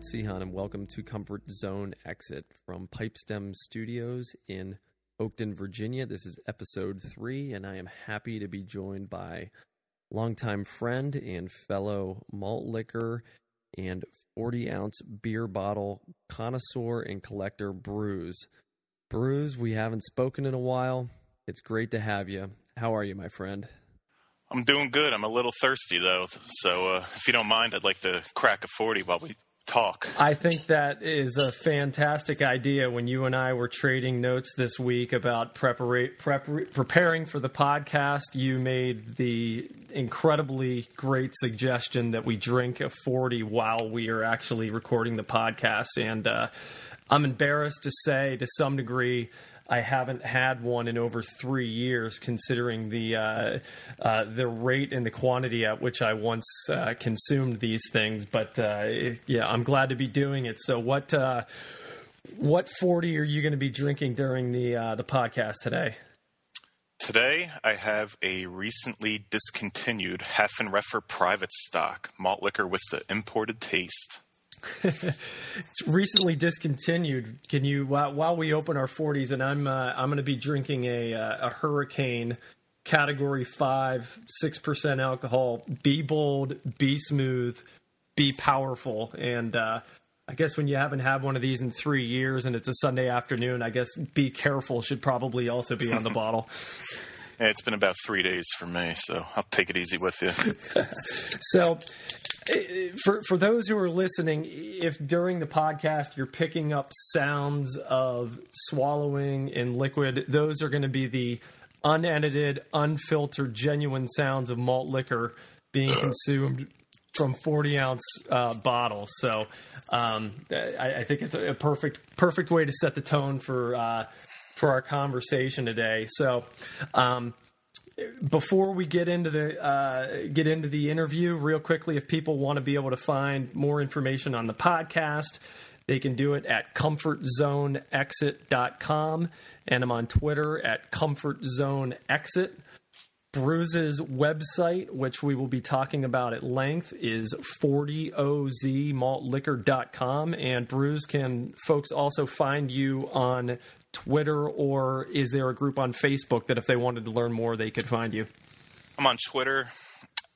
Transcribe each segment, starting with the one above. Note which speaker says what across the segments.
Speaker 1: Scott Sehan, and welcome to Comfort Zone Exit from Pipestem Studios in Oakton, Virginia. This is episode three, and I am happy to be joined by longtime friend and fellow malt liquor and 40 ounce beer bottle connoisseur and collector, Bruce. Bruce, we haven't spoken in a while. It's great to have you. How are you, my friend?
Speaker 2: I'm doing good. I'm a little thirsty though, so uh, if you don't mind, I'd like to crack a forty while we talk.
Speaker 1: I think that is a fantastic idea. When you and I were trading notes this week about prepara- prep- preparing for the podcast, you made the incredibly great suggestion that we drink a 40 while we are actually recording the podcast. And uh, I'm embarrassed to say, to some degree, I haven't had one in over three years, considering the uh, uh, the rate and the quantity at which I once uh, consumed these things. But uh, yeah, I'm glad to be doing it. So what what forty are you going to be drinking during the the podcast today?
Speaker 2: Today, I have a recently discontinued Haffenreffer private stock malt liquor with the imported taste.
Speaker 1: it's recently discontinued. Can you while, while we open our 40s and I'm uh, I'm going to be drinking a uh, a Hurricane category 5 6% alcohol. Be bold, be smooth, be powerful and uh, I guess when you haven't had one of these in 3 years and it's a Sunday afternoon, I guess be careful should probably also be on the bottle.
Speaker 2: It's been about three days for me, so I'll take it easy with you.
Speaker 1: so, for for those who are listening, if during the podcast you're picking up sounds of swallowing in liquid, those are going to be the unedited, unfiltered, genuine sounds of malt liquor being consumed from 40 ounce uh, bottles. So um, I, I, think it's a, perfect perfect way to set the tone for uh, for our conversation today. So. Um, before we get into the uh, get into the interview, real quickly, if people want to be able to find more information on the podcast, they can do it at comfortzoneexit.com. And I'm on Twitter at comfortzoneexit. Bruce's website, which we will be talking about at length, is 40ozmaltliquor.com. And Bruce, can folks also find you on Twitter, or is there a group on Facebook that if they wanted to learn more, they could find you?
Speaker 2: I'm on Twitter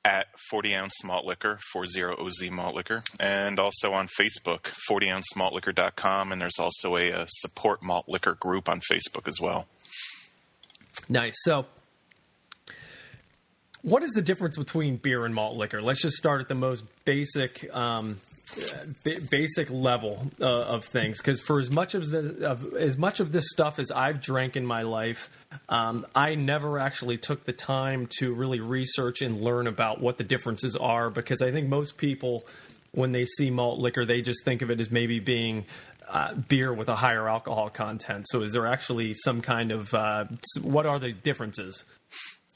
Speaker 2: at 40 ounce malt liquor, 40 OZ malt liquor, and also on Facebook, 40 ounce maltliquor.com. And there's also a, a support malt liquor group on Facebook as well.
Speaker 1: Nice. So, what is the difference between beer and malt liquor? Let's just start at the most basic um, basic level uh, of things because for as much of, the, of as much of this stuff as I've drank in my life, um, I never actually took the time to really research and learn about what the differences are because I think most people when they see malt liquor they just think of it as maybe being uh, beer with a higher alcohol content. So is there actually some kind of uh, what are the differences?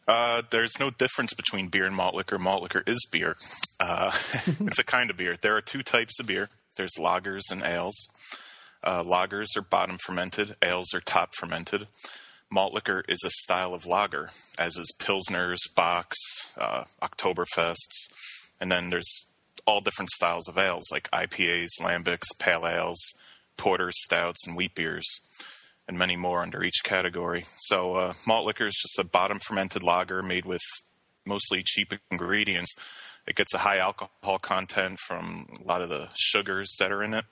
Speaker 2: Uh, there's no difference between beer and malt liquor. Malt liquor is beer. Uh, it's a kind of beer. There are two types of beer. There's lagers and ales. Uh, lagers are bottom fermented. Ales are top fermented. Malt liquor is a style of lager, as is pilsners, bocks, uh, Oktoberfests, and then there's all different styles of ales like IPAs, lambics, pale ales, porters, stouts, and wheat beers and many more under each category. So, uh, malt liquor is just a bottom fermented lager made with mostly cheap ingredients. It gets a high alcohol content from a lot of the sugars that are in it,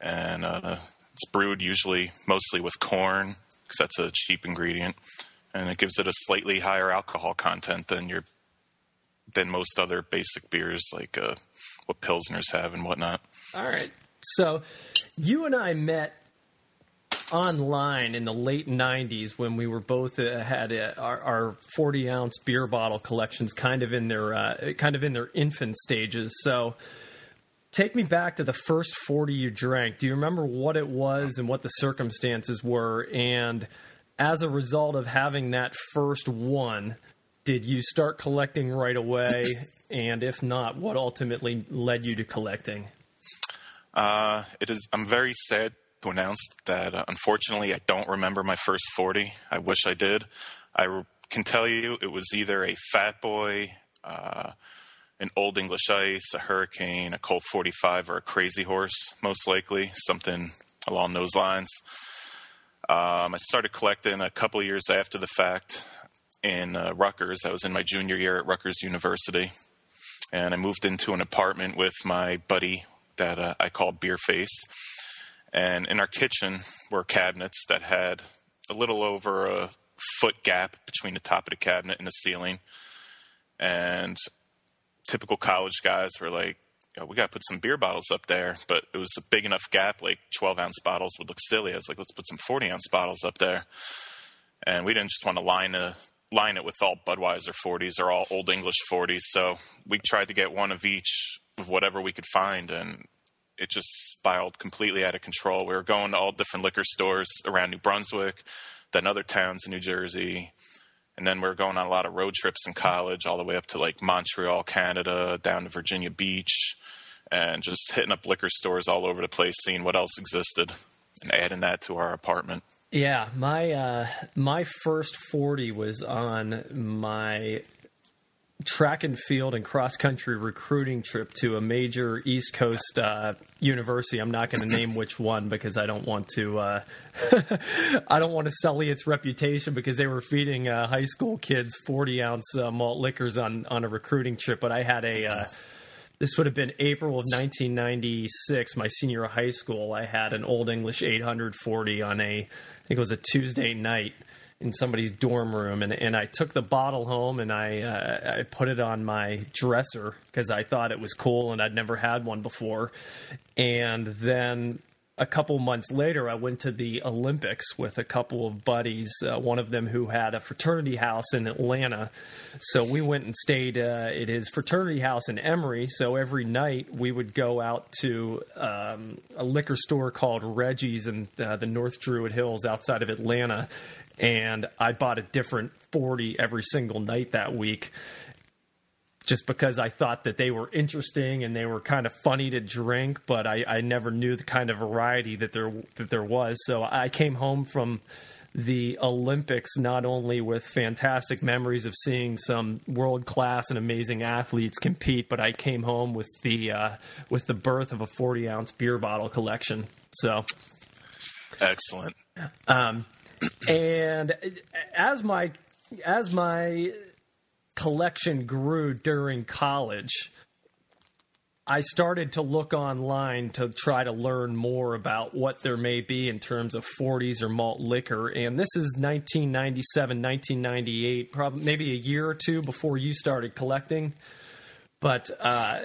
Speaker 2: and uh, it's brewed usually mostly with corn because that's a cheap ingredient, and it gives it a slightly higher alcohol content than your than most other basic beers like uh, what pilsners have and whatnot.
Speaker 1: All right, so you and I met online in the late 90s when we were both uh, had uh, our, our, 40 ounce beer bottle collections kind of in their uh, kind of in their infant stages. So take me back to the first 40 you drank. Do you remember what it was and what the circumstances were? And as a result of having that first one did you start collecting right away? And if not what ultimately led you to collecting?
Speaker 2: Uh, it is i'm very sad to announce that uh, unfortunately I don't remember my first 40. I wish I did. I re- can tell you it was either a Fat Boy, uh, an Old English Ice, a Hurricane, a Colt 45, or a Crazy Horse, most likely, something along those lines. Um, I started collecting a couple years after the fact in uh, Rutgers. I was in my junior year at Rutgers University, and I moved into an apartment with my buddy that uh, I call Beer Face. And in our kitchen were cabinets that had a little over a foot gap between the top of the cabinet and the ceiling. And typical college guys were like, we got to put some beer bottles up there, but it was a big enough gap, like 12 ounce bottles would look silly. I was like, let's put some 40 ounce bottles up there. And we didn't just want to line a, line it with all Budweiser 40s or all Old English 40s. So we tried to get one of each of whatever we could find, and it just spiraled completely out of control. We were going to all different liquor stores around New Brunswick, then other towns in New Jersey. And then we were going on a lot of road trips in college, all the way up to like Montreal, Canada, down to Virginia Beach, and just hitting up liquor stores all over the place, seeing what else existed, and adding that to our apartment.
Speaker 1: Yeah, my uh, my first forty was on my track and field and cross country recruiting trip to a major East Coast uh, university. I'm not going to name which one because I don't want to. Uh, I don't want to sully its reputation because they were feeding uh, high school kids 40 ounce uh, malt liquors on on a recruiting trip. But I had a uh, this would have been April of 1996, my senior high school. I had an Old English 840 on a, I think it was a Tuesday night in somebody's dorm room, and, and I took the bottle home and I uh, I put it on my dresser because I thought it was cool and I'd never had one before, and then a couple months later, I went to the Olympics with a couple of buddies, uh, one of them who had a fraternity house in Atlanta. So we went and stayed uh, at his fraternity house in Emory. So every night we would go out to um, a liquor store called Reggie's in uh, the North Druid Hills outside of Atlanta. And I bought a different 40 every single night that week just because I thought that they were interesting and they were kind of funny to drink, but I, I never knew the kind of variety that there that there was. So I came home from the Olympics not only with fantastic memories of seeing some world class and amazing athletes compete, but I came home with the uh, with the birth of a forty ounce beer bottle collection. So
Speaker 2: excellent.
Speaker 1: Um, and as my as my collection grew during college, I started to look online to try to learn more about what there may be in terms of 40s or malt liquor. And this is 1997, 1998, probably maybe a year or two before you started collecting. But uh,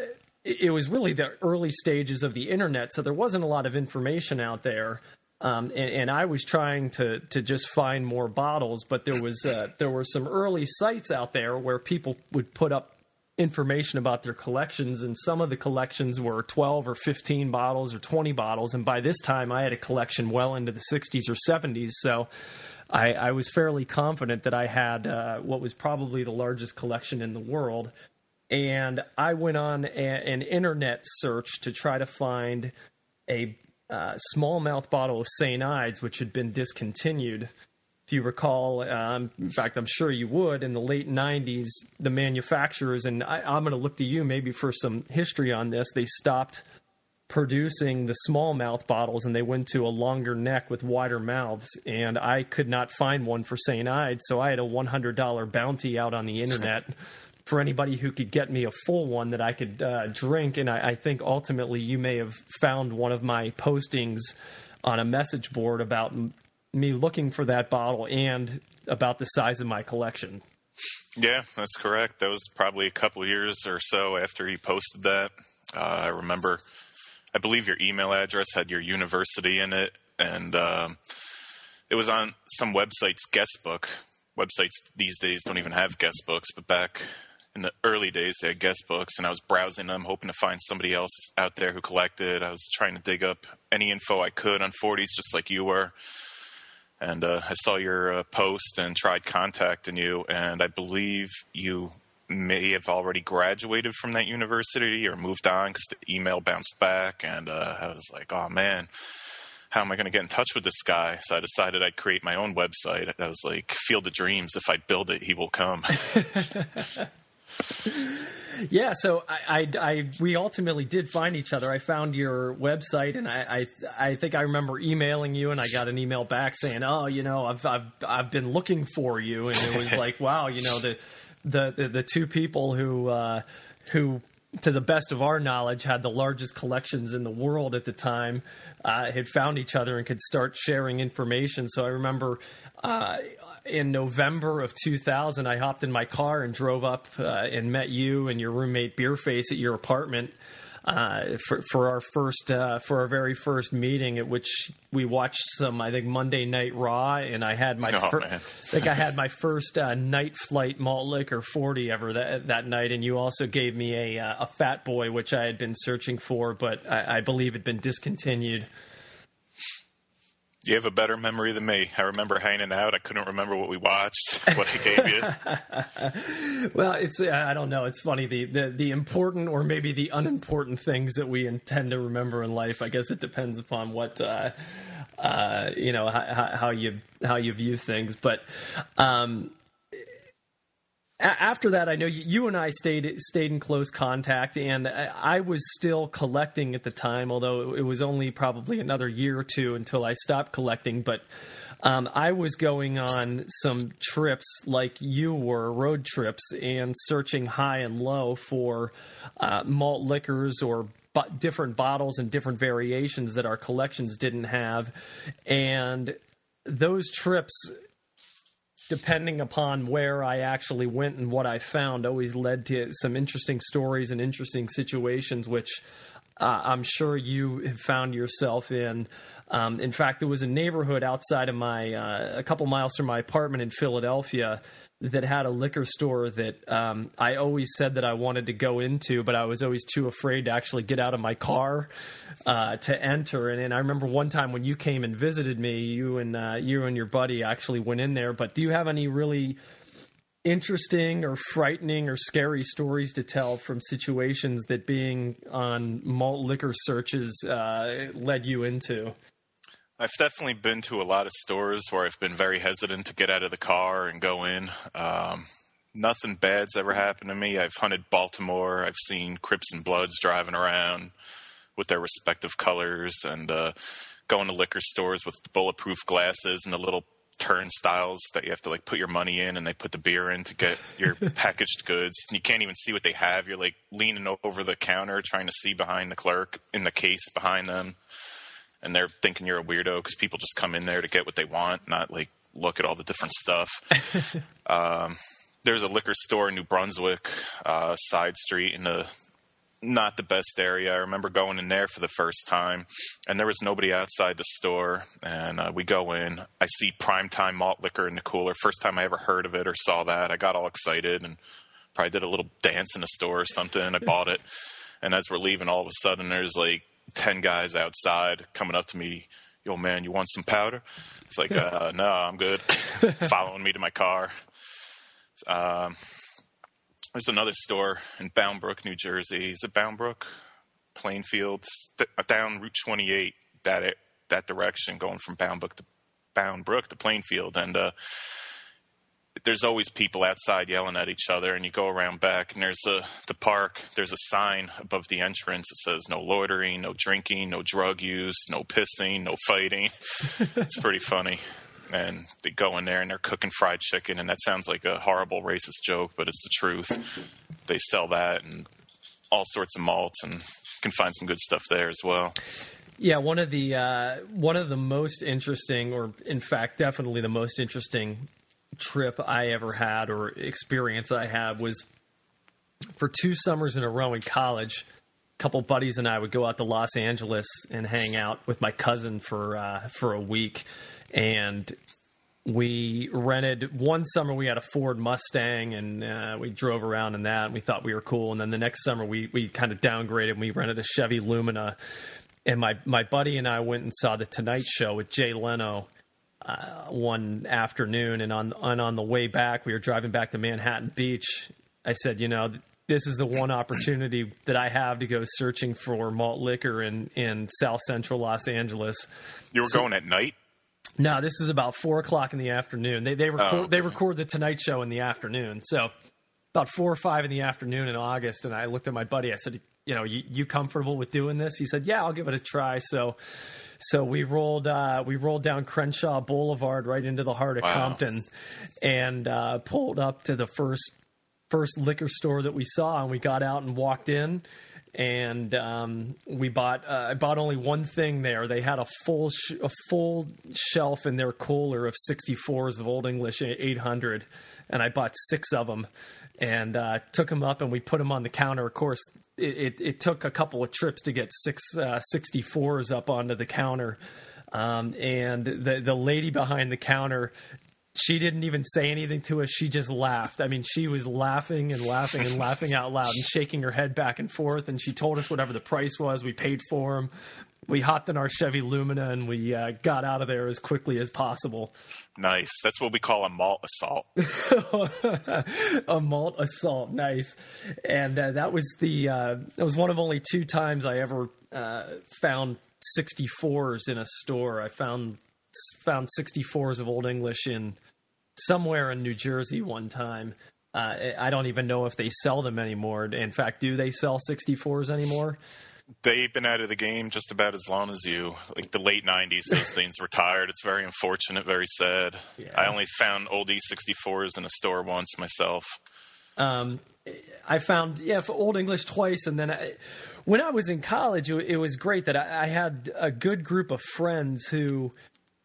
Speaker 1: it was really the early stages of the internet, so there wasn't a lot of information out there. Um, and, and, I was trying to to just find more bottles, but there was uh, there were some early sites out there where people would put up information about their collections, and some of the collections were twelve or fifteen bottles or twenty bottles, and by this time I had a collection well into the sixties or seventies, so. I, I, was fairly confident that I had uh, what was probably the largest collection in the world. And I went on a, an internet search to try to find a uh, small mouth bottle of St. Ides, which had been discontinued. If you recall, um, in fact, I'm sure you would, in the late 90s, the manufacturers, and I, I'm going to look to you maybe for some history on this, they stopped producing the small mouth bottles and they went to a longer neck with wider mouths. And I could not find one for St. Ides, so I had a $100 bounty out on the internet for anybody who could get me a full one that I could uh, drink. And I, I, think ultimately you may have found one of my postings on a message board about me looking for that bottle and about the size of my collection.
Speaker 2: Yeah, that's correct. That was probably a couple years or so after he posted that. Uh, I remember, I believe your email address had your university in it, and um, it was on some website's guest book. Websites these days don't even have guest books, but back in the early days they had guest books and i was browsing them hoping to find somebody else out there who collected i was trying to dig up any info i could on 40s just like you were and uh, i saw your uh, post and tried contacting you and i believe you may have already graduated from that university or moved on because the email bounced back and uh, i was like oh man how am I going to get in touch with this guy? So I decided I'd create my own website. I was like, Field of Dreams. If I build it, he will come.
Speaker 1: yeah, so I, I, I, we ultimately did find each other. I found your website, and I, I, I think I remember emailing you, and I got an email back saying, "Oh, you know, I've, I've, I've been looking for you," and it was like, "Wow, you know, the, the, the, the two people who, uh, who, to the best of our knowledge, had the largest collections in the world at the time, uh, had found each other and could start sharing information." So I remember. Uh, in November of 2000, I hopped in my car and drove up uh, and met you and your roommate Beerface at your apartment uh, for for our first uh, for our very first meeting, at which we watched some I think Monday Night Raw, and I had my
Speaker 2: Oh,
Speaker 1: fir-. I think I had my first uh, night flight malt liquor 40 ever that that night, and you also gave me a uh, a Fat Boy, which I had been searching for, but I, I believe had been discontinued.
Speaker 2: You have a better memory than me. I remember hanging out. I couldn't remember what we watched, what I gave you.
Speaker 1: Well, it's I don't know. It's funny the, the the important or maybe the unimportant things that we intend to remember in life. I guess it depends upon what uh, uh, you know how, how you how you view things. But um, after that, I know you, and I stayed stayed in close contact, and I, was still collecting at the time, although it was only probably another year or two until I stopped collecting. But um, I was going on some trips like you were, road trips, and searching high and low for uh, malt liquors or different bottles and different variations that our collections didn't have, and those trips depending upon where I actually went and what I found, always led to some interesting stories and interesting situations, which uh, I'm sure you have found yourself in. Um, in fact, there was a neighborhood outside of my, uh, a couple miles from my apartment in Philadelphia that had a liquor store that um, I always said that I wanted to go into, but I was always too afraid to actually get out of my car uh, to enter. And, and I remember one time when you came and visited me, you and uh, you and your buddy actually went in there. But do you have any really interesting or frightening or scary stories to tell from situations that being on malt liquor searches uh, led you into?
Speaker 2: I've definitely been to a lot of stores where I've been very hesitant to get out of the car and go in. Um, nothing bad's ever happened to me. I've hunted Baltimore. I've seen Crips and Bloods driving around with their respective colors and uh, going to liquor stores with the bulletproof glasses and the little turnstiles that you have to like put your money in and they put the beer in to get your packaged goods. And you can't even see what they have. You're like leaning over the counter trying to see behind the clerk in the case behind them and they're thinking you're a weirdo because people just come in there to get what they want, not like look at all the different stuff. um, there's a liquor store in New Brunswick, uh, side street in the not the best area. I remember going in there for the first time, and there was nobody outside the store. And uh, we go in. I see primetime malt liquor in the cooler. First time I ever heard of it or saw that. I got all excited and probably did a little dance in the store or something. I bought it. And as we're leaving, all of a sudden there's like 10 guys outside coming up to me. Yo, man, you want some powder? It's like, uh, no, I'm good. Following me to my car. Um, there's another store in Bound Brook, New Jersey. Is it Bound Brook? Plainfield, st- down Route 28, that that direction, going from Bound Brook to Bound Brook to Plainfield, and uh, there's always people outside yelling at each other. And you go around back, and there's a the park. There's a sign above the entrance that says no loitering, no drinking, no drug use, no pissing, no fighting. it's pretty funny and they go in there and they're cooking fried chicken and that sounds like a horrible racist joke but it's the truth they sell that and all sorts of malts and you can find some good stuff there as well
Speaker 1: Yeah, one of the uh, one of the most interesting, or in fact, definitely the most interesting trip I ever had or experience I had was for two summers in a row in college. A couple buddies and I would go out to Los Angeles and hang out with my cousin for uh, for a week, and we rented one summer we had a Ford Mustang and uh, we drove around in that and we thought we were cool. And then the next summer we we kind of downgraded and we rented a Chevy Lumina. And my my buddy and I went and saw the Tonight Show with Jay Leno uh, one afternoon and on and on the way back we were driving back to Manhattan Beach I said you know this is the one opportunity that I have to go searching for malt liquor in in South Central Los Angeles
Speaker 2: you were going at night
Speaker 1: no, this is about four o'clock in the afternoon. They they record
Speaker 2: Oh, okay.
Speaker 1: they record the Tonight Show in the afternoon. So about four or five in the afternoon in August, and I looked at my buddy. I said, "You know, you, you comfortable with doing this?" He said, "Yeah, I'll give it a try." So, so we rolled uh, we rolled down Crenshaw Boulevard right into the heart of
Speaker 2: Wow.
Speaker 1: Compton, and uh, pulled up to the first first liquor store that we saw, and we got out and walked in. And um, we bought. Uh, I bought only one thing there. They had a full sh- a full shelf in their cooler of 64s of Old English 800, and I bought six of them, and uh, took them up and we put them on the counter. Of course, it, it, took a couple of trips to get six uh, 64s up onto the counter. Um, and the the lady behind the counter she didn't even say anything to us. She just laughed. I mean, she was laughing and laughing and laughing out loud and shaking her head back and forth. And she told us whatever the price was. We paid for them. We hopped in our Chevy Lumina and we uh, got out of there as quickly as possible.
Speaker 2: Nice. That's what we call a malt assault.
Speaker 1: a malt assault, nice. And uh, that was the uh, that was one of only two times I ever uh, found 64s in a store. I found found 64s of Old English in somewhere in New Jersey one time. Uh, I don't even know if they sell them anymore. In fact, do they sell 64s anymore?
Speaker 2: They've been out of the game just about as long as you. Like the late '90s, those things retired. It's very unfortunate, very sad.
Speaker 1: Yeah.
Speaker 2: I only found old E64s in a store once myself.
Speaker 1: um, I found yeah for Old English twice, and then I, when I was in college, it, was great that I, I had a good group of friends who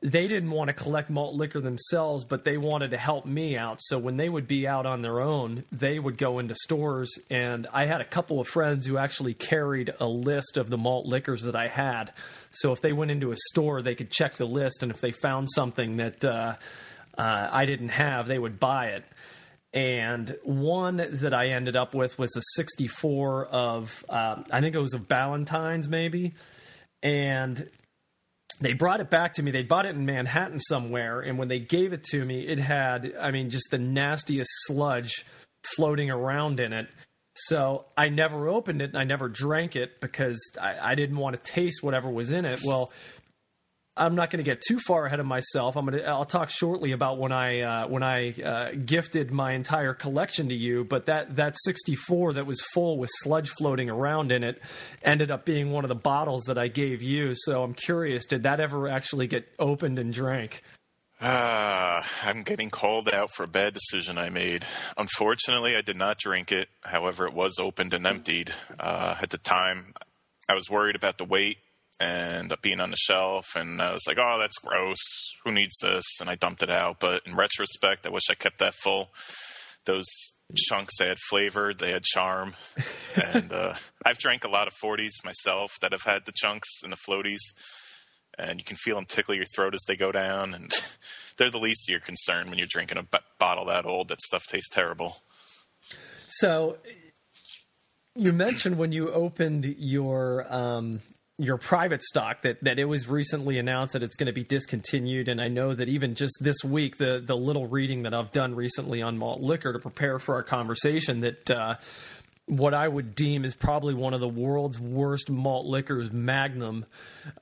Speaker 1: they didn't want to collect malt liquor themselves, but they wanted to help me out. So when they would be out on their own, they would go into stores, and I had a couple of friends who actually carried a list of the malt liquors that I had. So if they went into a store, they could check the list, and if they found something that uh, uh, I didn't have, they would buy it and one that I ended up with was a 64 of uh, I think it was a Ballantine's maybe, and they brought it back to me. They bought it in Manhattan somewhere, and when they gave it to me, it had I mean just the nastiest sludge floating around in it. So I never opened it and I never drank it because I, I didn't want to taste whatever was in it. Well, I'm not going to get too far ahead of myself. I'm going to. I'll talk shortly about when I uh, when I uh, gifted my entire collection to you. But that that 64 that was full with sludge floating around in it ended up being one of the bottles that I gave you. So I'm curious, did that ever actually get opened and drank?
Speaker 2: Ah, I'm getting called out for a bad decision I made. Unfortunately, I did not drink it. However, it was opened and emptied. Uh, at the time, I was worried about the weight and up being on the shelf, and I was like, "Oh, that's gross. Who needs this?" And I dumped it out. But in retrospect, I wish I kept that full. Those chunks they had flavor, they had charm, and uh, I've drank a lot of 40s myself that have had the chunks and the floaties and you can feel them tickle your throat as they go down, and they're the least of your concern when you're drinking a b- bottle that old. That stuff tastes terrible.
Speaker 1: So you mentioned when you opened your um, your private stock that that it was recently announced that it's going to be discontinued, and I know that even just this week, the the little reading that I've done recently on malt liquor to prepare for our conversation, that uh, what I would deem is probably one of the world's worst malt liquors, Magnum,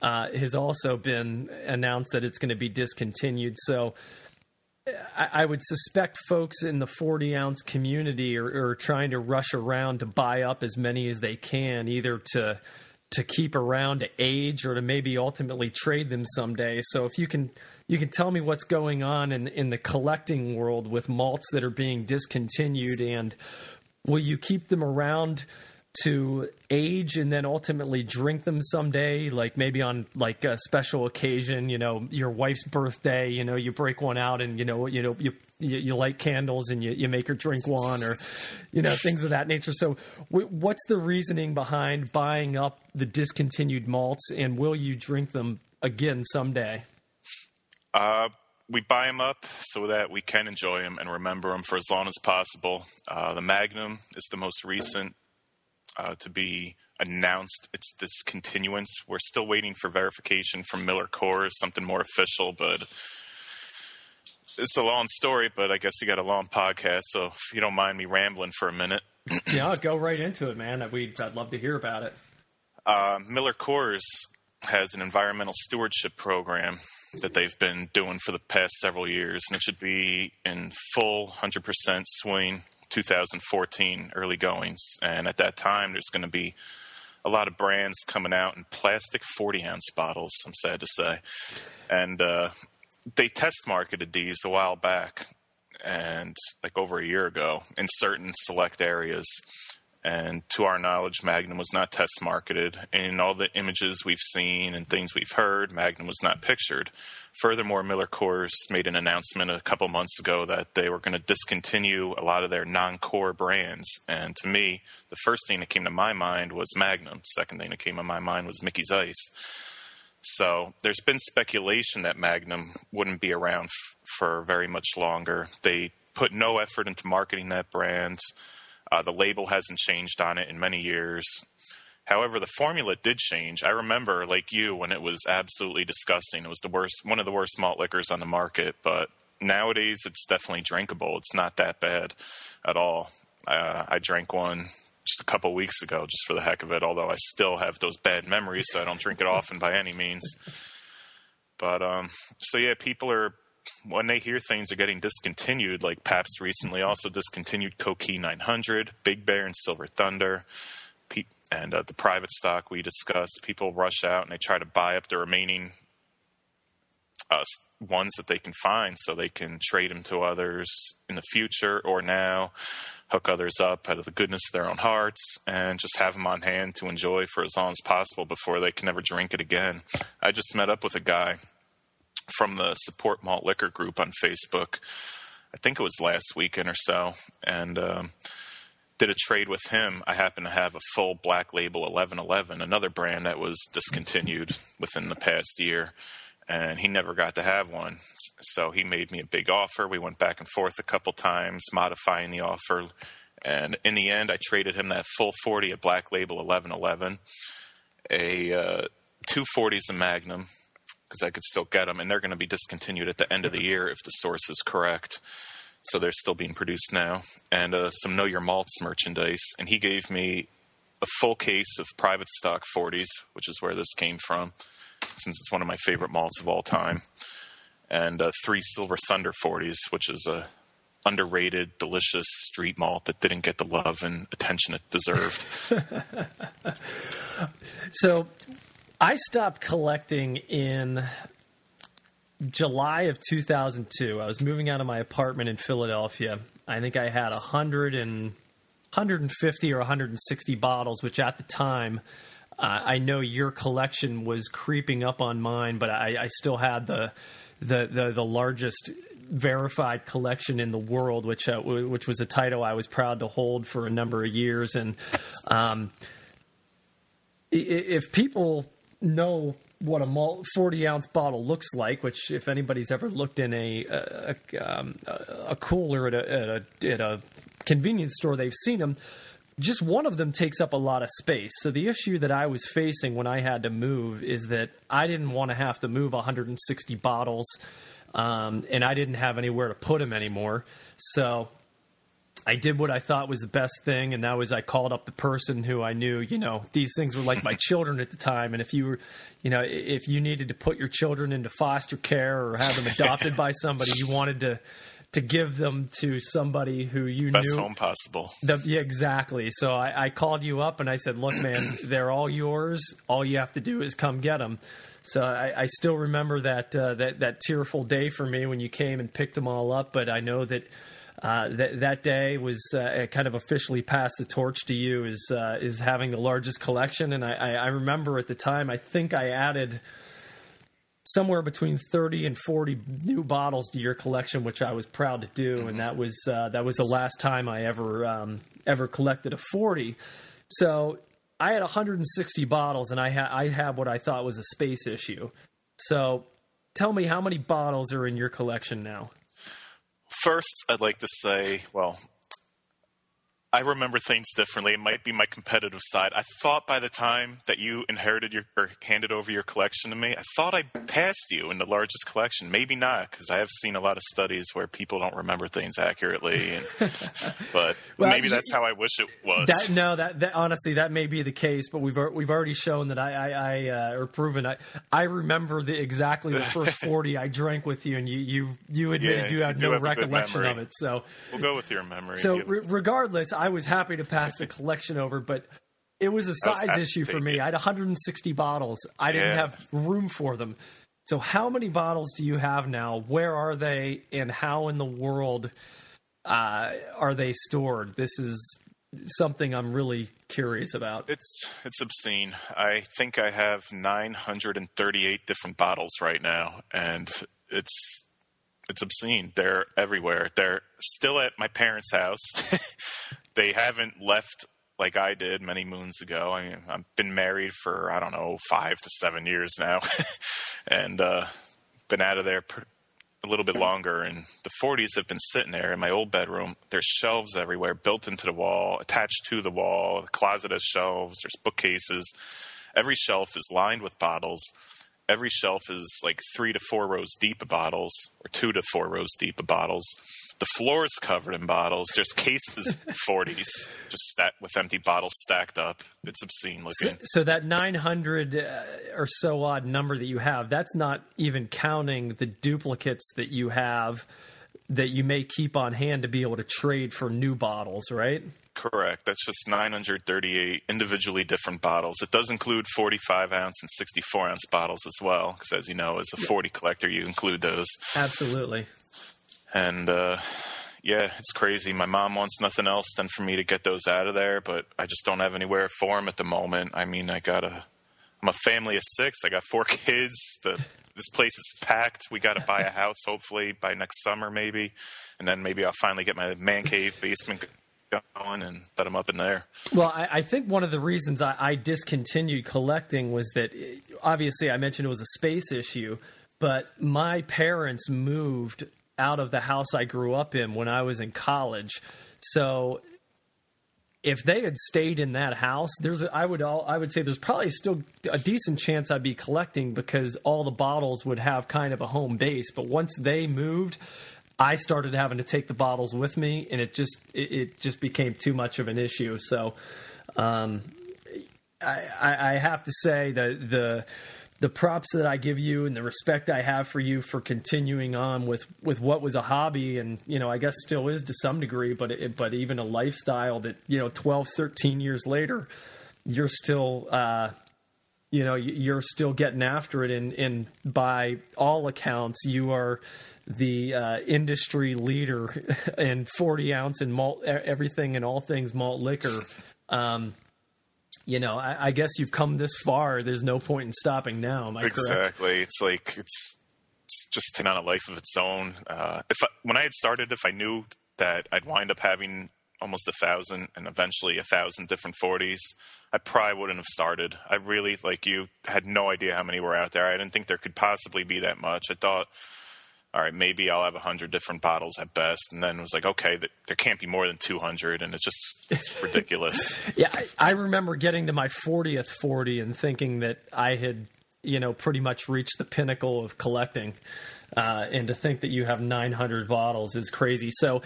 Speaker 1: uh, has also been announced that it's going to be discontinued. So. I, I would suspect folks in the 40 ounce community are, are trying to rush around to buy up as many as they can, either to to keep around to age or to maybe ultimately trade them someday. So if you can you can tell me what's going on in in the collecting world with malts that are being discontinued and will you keep them around to age and then ultimately drink them someday like maybe on like a special occasion you know your wife's birthday you know you break one out and you know you know you you, you light candles and you, you make her drink one or you know things of that nature so w- what's the reasoning behind buying up the discontinued malts and will you drink them again someday
Speaker 2: Uh, we buy them up so that we can enjoy them and remember them for as long as possible. Uh, the Magnum is the most recent uh, to be announced its discontinuance. We're still waiting for verification from Miller Coors, something more official, but it's a long story. But I guess you got a long podcast, so if you don't mind me rambling for a minute.
Speaker 1: yeah go right into it man we I'd love to hear about it
Speaker 2: Uh, Miller Coors has an environmental stewardship program that they've been doing for the past several years, and it should be in full 100% swing 2014 early goings, and at that time, there's going to be a lot of brands coming out in plastic 40 ounce bottles. I'm sad to say, and uh, they test marketed these a while back, and like over a year ago in certain select areas. And to our knowledge, Magnum was not test marketed. And in all the images we've seen and things we've heard, Magnum was not pictured. Furthermore, Miller Coors made an announcement a couple months ago that they were going to discontinue a lot of their non core brands. And to me, the first thing that came to my mind was Magnum. Second thing that came to my mind was Mickey's Ice. So there's been speculation that Magnum wouldn't be around f- for very much longer. They put no effort into marketing that brand. Uh, the label hasn't changed on it in many years. However, the formula did change. I remember, like you, when it was absolutely disgusting. It was the worst, one of the worst malt liquors on the market. But nowadays, it's definitely drinkable. It's not that bad at all. Uh, I drank one just a couple weeks ago, just for the heck of it. Although I still have those bad memories, so I don't drink it often by any means. But um, so yeah, people are when they hear things are getting discontinued, like Pabst recently also discontinued Coquis 900, Big Bear, and Silver Thunder, and uh, the private stock we discussed. People rush out and they try to buy up the remaining uh, ones that they can find so they can trade them to others in the future or now, hook others up out of the goodness of their own hearts, and just have them on hand to enjoy for as long as possible before they can never drink it again. I just met up with a guy from the Support Malt Liquor group on Facebook. I think it was last weekend or so, and um, did a trade with him. I happen to have a full Black Label 1111, another brand that was discontinued within the past year, and he never got to have one. So he made me a big offer. We went back and forth a couple times, modifying the offer, and in the end, I traded him that full 40 at Black Label 1111, a uh, 240s a Magnum because I could still get them, and they're going to be discontinued at the end of the year if the source is correct. So they're still being produced now, and uh, some Know Your Malts merchandise. And he gave me a full case of private stock 40s, which is where this came from, since it's one of my favorite malts of all time, and uh, three Silver Thunder 40s, which is a underrated, delicious street malt that didn't get the love and attention it deserved.
Speaker 1: so I stopped collecting in July of 2002. I was moving out of my apartment in Philadelphia. I think I had 100 and 150 or 160 bottles, which at the time, uh, I know your collection was creeping up on mine, but I, I still had the, the the the largest verified collection in the world, which uh, which was a title I was proud to hold for a number of years. And um, if people know what a 40 ounce bottle looks like, which if anybody's ever looked in a a, um, a cooler at a, at a, at a convenience store, they've seen them. Just one of them takes up a lot of space. So the issue that I was facing when I had to move is that I didn't want to have to move 160 bottles, um, and I didn't have anywhere to put them anymore. So I did what I thought was the best thing, and that was I called up the person who I knew. You know, these things were like my children at the time, and if you were, you know, if you needed to put your children into foster care or have them adopted by somebody, you wanted to to give them to somebody who you
Speaker 2: best
Speaker 1: knew
Speaker 2: home possible.
Speaker 1: The, yeah, exactly. So I, I called you up and I said, "Look, man, they're all yours. All you have to do is come get them." So I, I still remember that uh, that that tearful day for me when you came and picked them all up. But I know that uh, that that day was uh, kind of officially passed the torch to you is uh, is having the largest collection. And I, I, I, remember at the time, I think I added somewhere between thirty and forty new bottles to your collection, which I was proud to do. Mm-hmm. And that was uh, that was the last time I ever um, ever collected a forty. So I had 160 bottles, and I had I had what I thought was a space issue. So tell me how many bottles are in your collection now?
Speaker 2: First, I'd like to say, well, I remember things differently. It might be my competitive side. I thought by the time that you inherited your or handed over your collection to me, I thought I passed you in the largest collection. Maybe not, because I have seen a lot of studies where people don't remember things accurately. And, but well, maybe that's how I wish it was.
Speaker 1: That, no, that, that, honestly that may be the case. But we've we've already shown that I, I, I uh, or proven I I remember the exactly the first forty I drank with you, and you you you admitted yeah, you had no recollection of it. So
Speaker 2: we'll go with your memory.
Speaker 1: So re- regardless. I was happy to pass the collection over, but it was a size was issue for me. It. I had 160 bottles. I didn't yeah. have room for them. So, how many bottles do you have now? Where are they, and how in the world uh, are they stored? This is something I'm really curious about.
Speaker 2: It's it's obscene. I think I have 938 different bottles right now, and it's it's obscene. They're everywhere. They're still at my parents' house. they haven't left like I did many moons ago. I mean, I've been married for I don't know five to seven years now, and uh, been out of there a little bit longer. And the 40s have been sitting there in my old bedroom. There's shelves everywhere, built into the wall, attached to the wall. The closet has shelves. There's bookcases. Every shelf is lined with bottles every shelf is like three to four rows deep of bottles, or two to four rows deep of bottles. The floor is covered in bottles. There's cases, forties, just stacked with empty bottles stacked up. It's obscene looking.
Speaker 1: So, so that 900 uh, or so odd number that you have, that's not even counting the duplicates that you have that you may keep on hand to be able to trade for new bottles, right?
Speaker 2: Correct. That's just 938 individually different bottles. It does include 45 ounce and 64 ounce bottles as well, because as you know, as a 40 collector, you include those.
Speaker 1: Absolutely.
Speaker 2: And uh, yeah, it's crazy. My mom wants nothing else than for me to get those out of there, but I just don't have anywhere for them at the moment. I mean, I got a, I'm a family of six. I got four kids. The this place is packed. We got to buy a house hopefully by next summer maybe, and then maybe I'll finally get my man cave basement going and put them up in there.
Speaker 1: Well, I, I think one of the reasons I, I, discontinued collecting was that obviously I mentioned it was a space issue, but my parents moved out of the house I grew up in when I was in college. So if they had stayed in that house, there's I would all I would say there's probably still a decent chance I'd be collecting because all the bottles would have kind of a home base. But once they moved, I started having to take the bottles with me, and it just it, it just became too much of an issue. So, um, I, I have to say the the the props that I give you and the respect I have for you for continuing on with, with what was a hobby and you know I guess still is to some degree but it, but even a lifestyle that you know 12 13 years later you're still uh, you know you're still getting after it and and by all accounts you are the uh, industry leader in 40 ounce and malt everything and all things malt liquor. Um, you know, I, I, guess you've come this far. There's no point in stopping now. Am I
Speaker 2: exactly.
Speaker 1: Correct?
Speaker 2: It's like it's, it's just taken on a life of its own. Uh, if I, when I had started, if I knew that I'd wind up having almost a thousand and eventually a thousand different 40s, I probably wouldn't have started. I really, like you, had no idea how many were out there. I didn't think there could possibly be that much. I thought all right, maybe I'll have a 100 different bottles at best. And then it was like, okay, there can't be more than 200. And it's just, it's ridiculous.
Speaker 1: yeah, I, I remember getting to my 40th 40 and thinking that I had, you know, pretty much reached the pinnacle of collecting. Uh, and to think that you have 900 bottles is crazy. So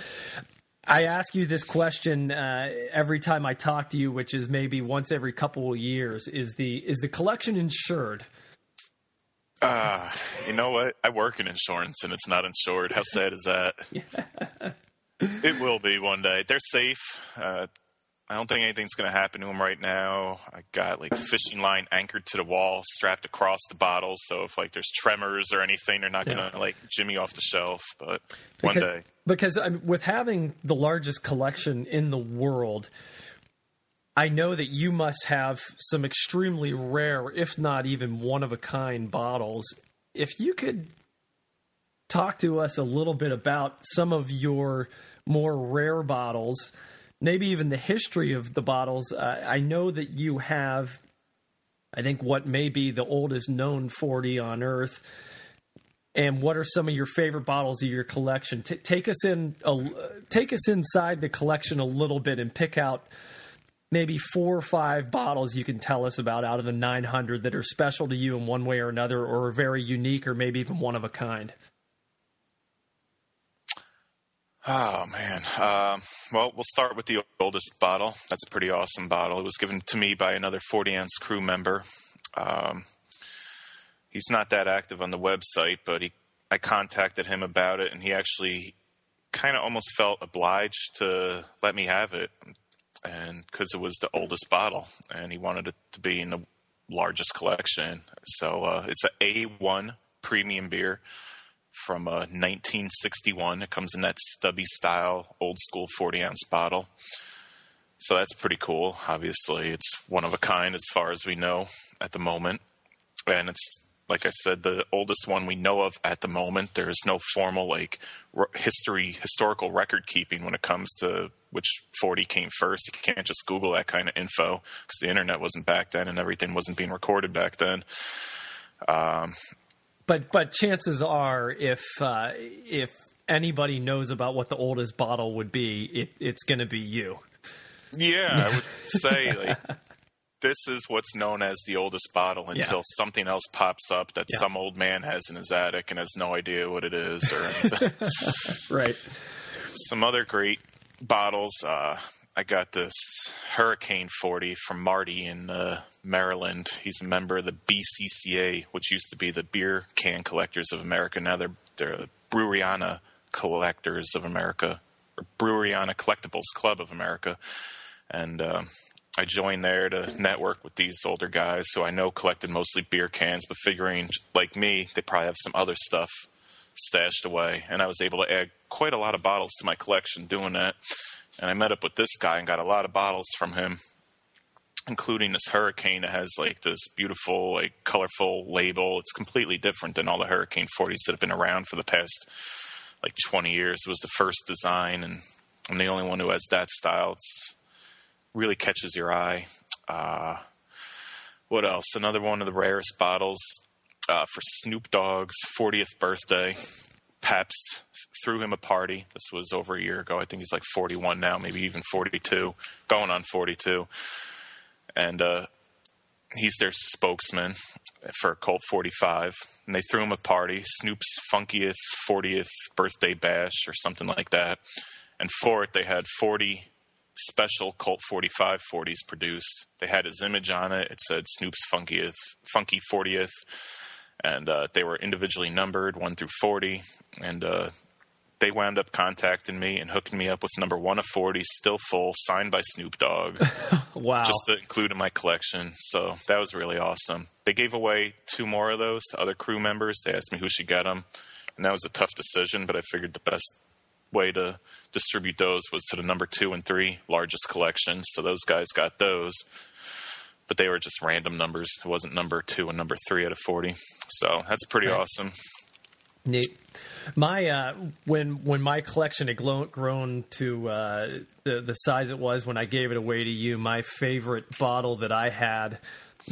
Speaker 1: I ask you this question uh, every time I talk to you, which is maybe once every couple of years: is the is the collection insured?
Speaker 2: Uh, you know what? I work in insurance and it's not insured. How sad is that? it will be one day. They're safe. Uh, I don't think anything's going to happen to them right now. I got like fishing line anchored to the wall, strapped across the bottles. So if like there's tremors or anything, they're not yeah. going to like jimmy off the shelf. But because, one day,
Speaker 1: because I mean, with having the largest collection in the world, I know that you must have some extremely rare, if not even one of a kind bottles. If you could talk to us a little bit about some of your more rare bottles, maybe even the history of the bottles. Uh, I know that you have, I think, what may be the oldest known 40 on Earth. and what are some of your favorite bottles of your collection? T- take us in, a, take us inside the collection a little bit, and pick out maybe four or five bottles you can tell us about out of the 900 that are special to you in one way or another, or are very unique, or maybe even one of a kind.
Speaker 2: Oh man. Um, well, we'll start with the oldest bottle. That's a pretty awesome bottle. It was given to me by another 40 ounce crew member. Um, he's not that active on the website, but he I contacted him about it, and he actually kind of almost felt obliged to let me have it, and because it was the oldest bottle, and he wanted it to be in the largest collection. So uh, it's a A1 premium beer from uh, 1961. It comes in that stubby style, old school 40 ounce bottle. So that's pretty cool. Obviously, it's one of a kind as far as we know at the moment. And it's, like I said, the oldest one we know of at the moment. There is no formal, like, history, historical record keeping when it comes to which 40 came first. You can't just Google that kind of info because the internet wasn't back then and everything wasn't being recorded back then. Um,
Speaker 1: but but chances are, if uh, if anybody knows about what the oldest bottle would be, it, it's going to be you.
Speaker 2: Yeah, I would say like this is what's known as the oldest bottle until yeah. something else pops up that yeah. some old man has in his attic and has no idea what it is or anything.
Speaker 1: right.
Speaker 2: Some other great bottles. Uh, I got this Hurricane 40 from Marty in uh, Maryland. He's a member of the BCCA, which used to be the Beer Can Collectors of America. Now they're they're Breweriana Collectors of America, or Breweriana Collectibles Club of America, and uh, I joined there to network with these older guys who I know collected mostly beer cans, but figuring like me, they probably have some other stuff stashed away, and I was able to add quite a lot of bottles to my collection doing that and I met up with this guy and got a lot of bottles from him, including this Hurricane that has like this beautiful, like colorful label. It's completely different than all the Hurricane 40s that have been around for the past like 20 years. It was the first design, and I'm the only one who has that style. It's really catches your eye. Uh, what else? Another one of the rarest bottles uh, for Snoop Dogg's 40th birthday. Pabst threw him a party. This was over a year ago. I think he's like 41 now, maybe even 42, going on 42. And uh, he's their spokesman for Colt 45. And they threw him a party, Snoop's funkiest 40th birthday bash or something like that. And for it, they had 40 special Colt 45 40s produced. They had his image on it. It said Snoop's funkiest, funky 40th and uh, they were individually numbered one through 40 and uh, they wound up contacting me and hooking me up with number one of 40 still full signed by snoop dogg
Speaker 1: wow.
Speaker 2: just to include in my collection. So that was really awesome. They gave away two more of those to other crew members. They asked me who should get them and that was a tough decision but i figured the best way to distribute those was to the number two and three largest collections so those guys got those but they were just random numbers. It wasn't number two and number three out of 40. So that's pretty right. awesome.
Speaker 1: Neat. My uh, when when my collection had grown to uh, the the size it was when I gave it away to you, my favorite bottle that I had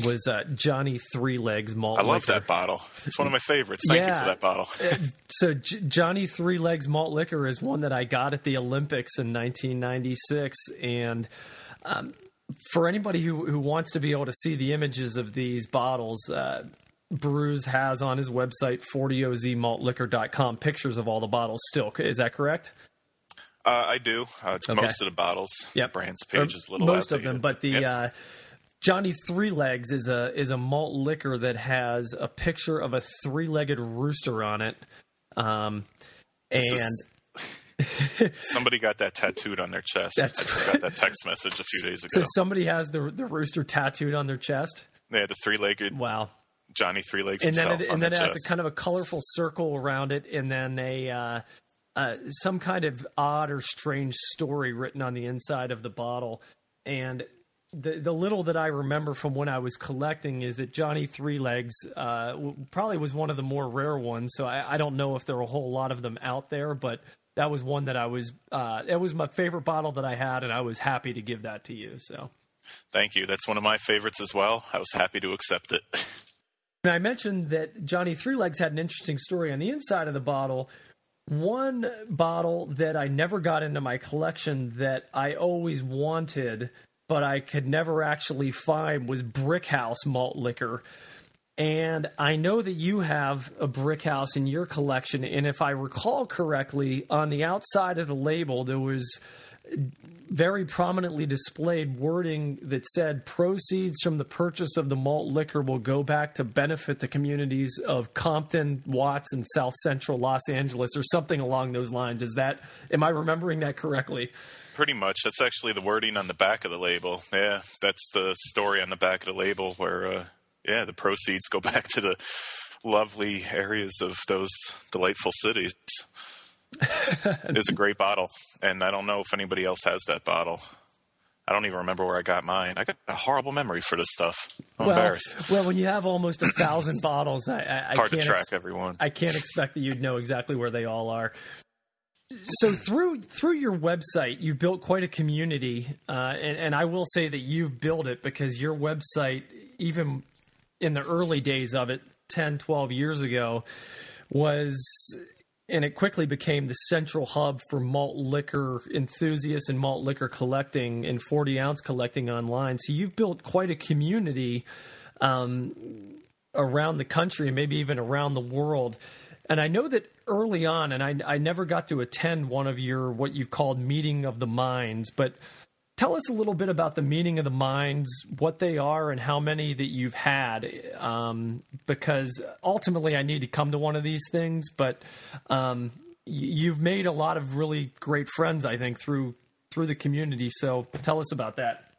Speaker 1: was uh, Johnny Three Legs malt. Liquor.
Speaker 2: I love
Speaker 1: liquor.
Speaker 2: that bottle. It's one of my favorites. Thank yeah. you for that bottle. Uh,
Speaker 1: so J- Johnny Three Legs malt liquor is one that I got at the Olympics in 1996, and um, for anybody who, who wants to be able to see the images of these bottles, uh, Bruz has on his website, 40ozmaltliquor.com, pictures of all the bottles still. Is that correct?
Speaker 2: Uh, I do. Uh, okay. Most of the bottles. Yep. The brand's page is a little
Speaker 1: Most of them, but the yep. uh, Johnny Three Legs is a is a malt liquor that has a picture of a three legged rooster on it. Um, and is,
Speaker 2: somebody got that tattooed on their chest. That's I just got that text message a few days ago.
Speaker 1: So somebody has the the rooster tattooed on their chest.
Speaker 2: Yeah, the three legged.
Speaker 1: Wow.
Speaker 2: Johnny Three Legs
Speaker 1: and
Speaker 2: then
Speaker 1: it, and then it has a kind of a colorful circle around it, and then a uh, uh, some kind of odd or strange story written on the inside of the bottle. And the the little that I remember from when I was collecting is that Johnny Three Legs uh, probably was one of the more rare ones. So I, I, don't know if there are a whole lot of them out there, but that was one that I was uh, it was my favorite bottle that I had, and I was happy to give that to you. So,
Speaker 2: thank you. That's one of my favorites as well. I was happy to accept it.
Speaker 1: And I mentioned that Johnny Three Legs had an interesting story on the inside of the bottle. One bottle that I never got into my collection that I always wanted, but I could never actually find was Brickhouse malt liquor. And I know that you have a Brickhouse in your collection. And if I recall correctly, on the outside of the label, there was very prominently displayed wording that said proceeds from the purchase of the malt liquor will go back to benefit the communities of Compton, Watts, and South Central Los Angeles, or something along those lines. Is that am I remembering that correctly?
Speaker 2: Pretty much. That's actually the wording on the back of the label. Yeah, that's the story on the back of the label where, uh, yeah, the proceeds go back to the lovely areas of those delightful cities. it's a great bottle, and I don't know if anybody else has that bottle. I don't even remember where I got mine. I got a horrible memory for this stuff. I'm
Speaker 1: well,
Speaker 2: embarrassed.
Speaker 1: Well, when you have almost a thousand bottles, I, I,
Speaker 2: hard
Speaker 1: I
Speaker 2: to track ex- everyone.
Speaker 1: I can't expect that you'd know exactly where they all are. So through through your website, you've built quite a community, uh, and, and I will say that you've built it because your website, even in the early days of it, 10, 12 years ago, was and it quickly became the central hub for malt liquor enthusiasts and malt liquor collecting and 40 ounce collecting online. So you've built quite a community um, around the country and maybe even around the world. And I know that early on, and I, I never got to attend one of your what you've called meeting of the minds, but tell us a little bit about the meaning of the minds, what they are, and how many that you've had. Um, because ultimately, I need to come to one of these things. But um, you've made a lot of really great friends, I think, through through the community. So tell us about that.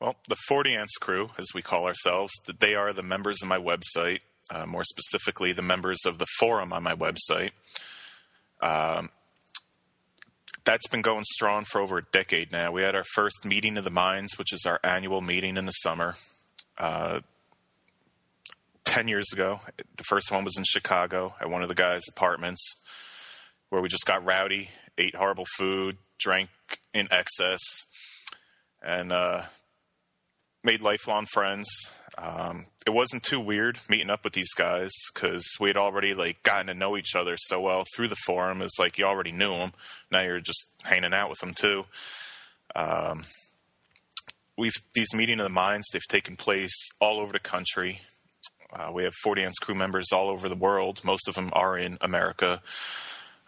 Speaker 2: Well, the 40 Ounce Crew, as we call ourselves, they are the members of my website. Uh, more specifically, the members of the forum on my website. Um, that's been going strong for over a decade now. We had our first meeting of the minds, which is our annual meeting in the summer. Uh, 10 years ago, the first one was in Chicago at one of the guys' apartments where we just got rowdy, ate horrible food, drank in excess, and uh, made lifelong friends. Um, it wasn't too weird meeting up with these guys because we had already like gotten to know each other so well through the forum. It's like you already knew them. Now you're just hanging out with them too. Um, we've these meeting of the minds. They've taken place all over the country. Uh, we have 40 ounce crew members all over the world. Most of them are in America.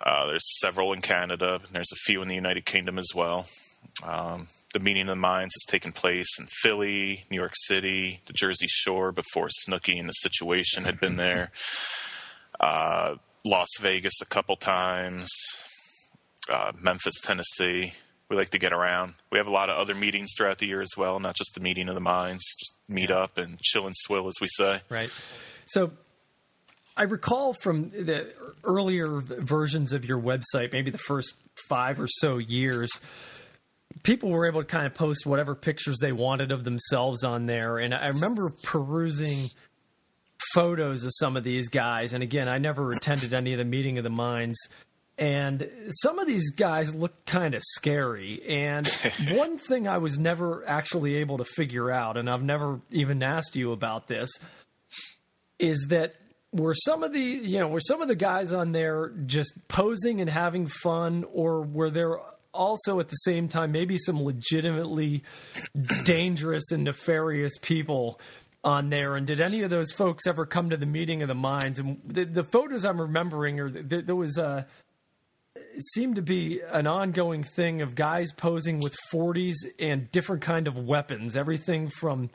Speaker 2: Uh, there's several in Canada. there's a few in the United Kingdom as well. Um, the meeting of the minds has taken place in Philly, New York City, the Jersey Shore before Snooki and the situation had been there. Uh, Las Vegas a couple times, uh, Memphis, Tennessee. We like to get around. We have a lot of other meetings throughout the year as well, not just the meeting of the minds, just meet up and chill and swill, as we say.
Speaker 1: Right. So I recall from the earlier versions of your website, maybe the first five or so years, people were able to kind of post whatever pictures they wanted of themselves on there. And I remember perusing photos of some of these guys. And again, I never attended any of the meeting of the minds. And some of these guys look kind of scary. And one thing I was never actually able to figure out, and I've never even asked you about this, is that were some of the you know were some of the guys on there just posing and having fun or were there also at the same time maybe some legitimately dangerous and nefarious people on there. And did any of those folks ever come to the meeting of the minds? And the, the photos I'm remembering are there, there was a seemed to be an ongoing thing of guys posing with 40s and different kind of weapons everything from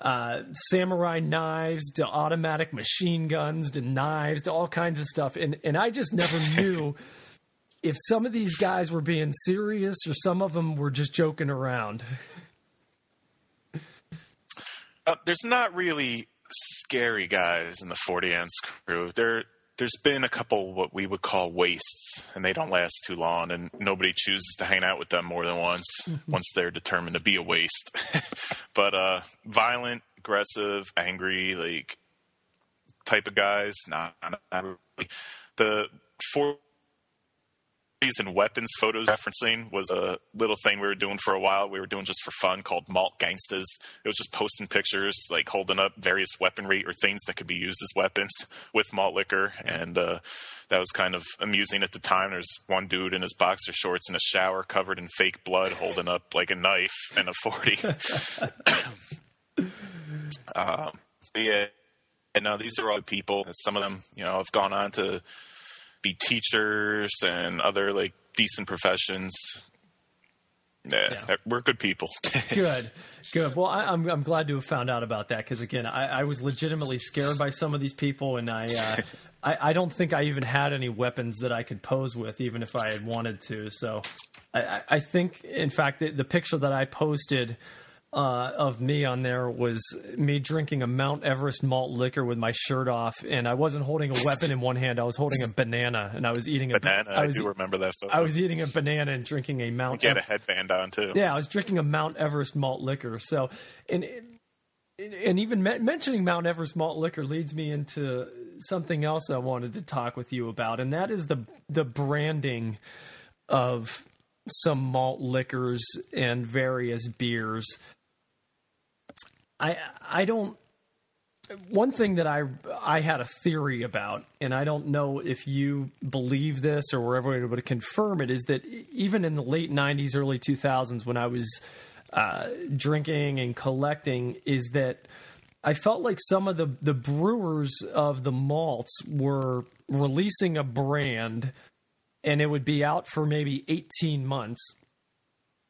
Speaker 1: uh, samurai knives to automatic machine guns to knives to all kinds of stuff and and I just never knew if some of these guys were being serious or some of them were just joking around.
Speaker 2: Uh, there's not really scary guys in the 40 ounce crew. There, there's been a couple what we would call wastes, and they don't last too long, and nobody chooses to hang out with them more than once mm-hmm. once they're determined to be a waste. but uh, violent, aggressive, angry, like type of guys, not, not really. The four and weapons photos referencing was a little thing we were doing for a while. We were doing just for fun called Malt Gangstas. It was just posting pictures, like holding up various weaponry or things that could be used as weapons with malt liquor. And uh, that was kind of amusing at the time. There's one dude in his boxer shorts in a shower covered in fake blood holding up like a knife and a 40. um, yeah. And now these are all people. Some of them, you know, have gone on to be teachers and other like decent professions. Yeah, yeah. we're good people.
Speaker 1: good, good. Well, I, am I'm, I'm glad to have found out about that because again, I, I, was legitimately scared by some of these people, and I, uh, I, I don't think I even had any weapons that I could pose with, even if I had wanted to. So, I, I think, in fact, the, the picture that I posted uh, of me on there was me drinking a Mount Everest malt liquor with my shirt off, and I wasn't holding a weapon in one hand. I was holding a banana, and I was eating a
Speaker 2: banana. I, was, I do remember that.
Speaker 1: Photo. I was eating a banana and drinking a Mount.
Speaker 2: You had a headband on too.
Speaker 1: Yeah, I was drinking a Mount Everest malt liquor. So, and and even mentioning Mount Everest malt liquor leads me into something else I wanted to talk with you about, and that is the the branding of some malt liquors and various beers I I don't. One thing that I I had a theory about, and I don't know if you believe this or were ever able to confirm it, is that even in the late '90s, early 2000s, when I was uh, drinking and collecting, is that I felt like some of the the brewers of the malts were releasing a brand, and it would be out for maybe 18 months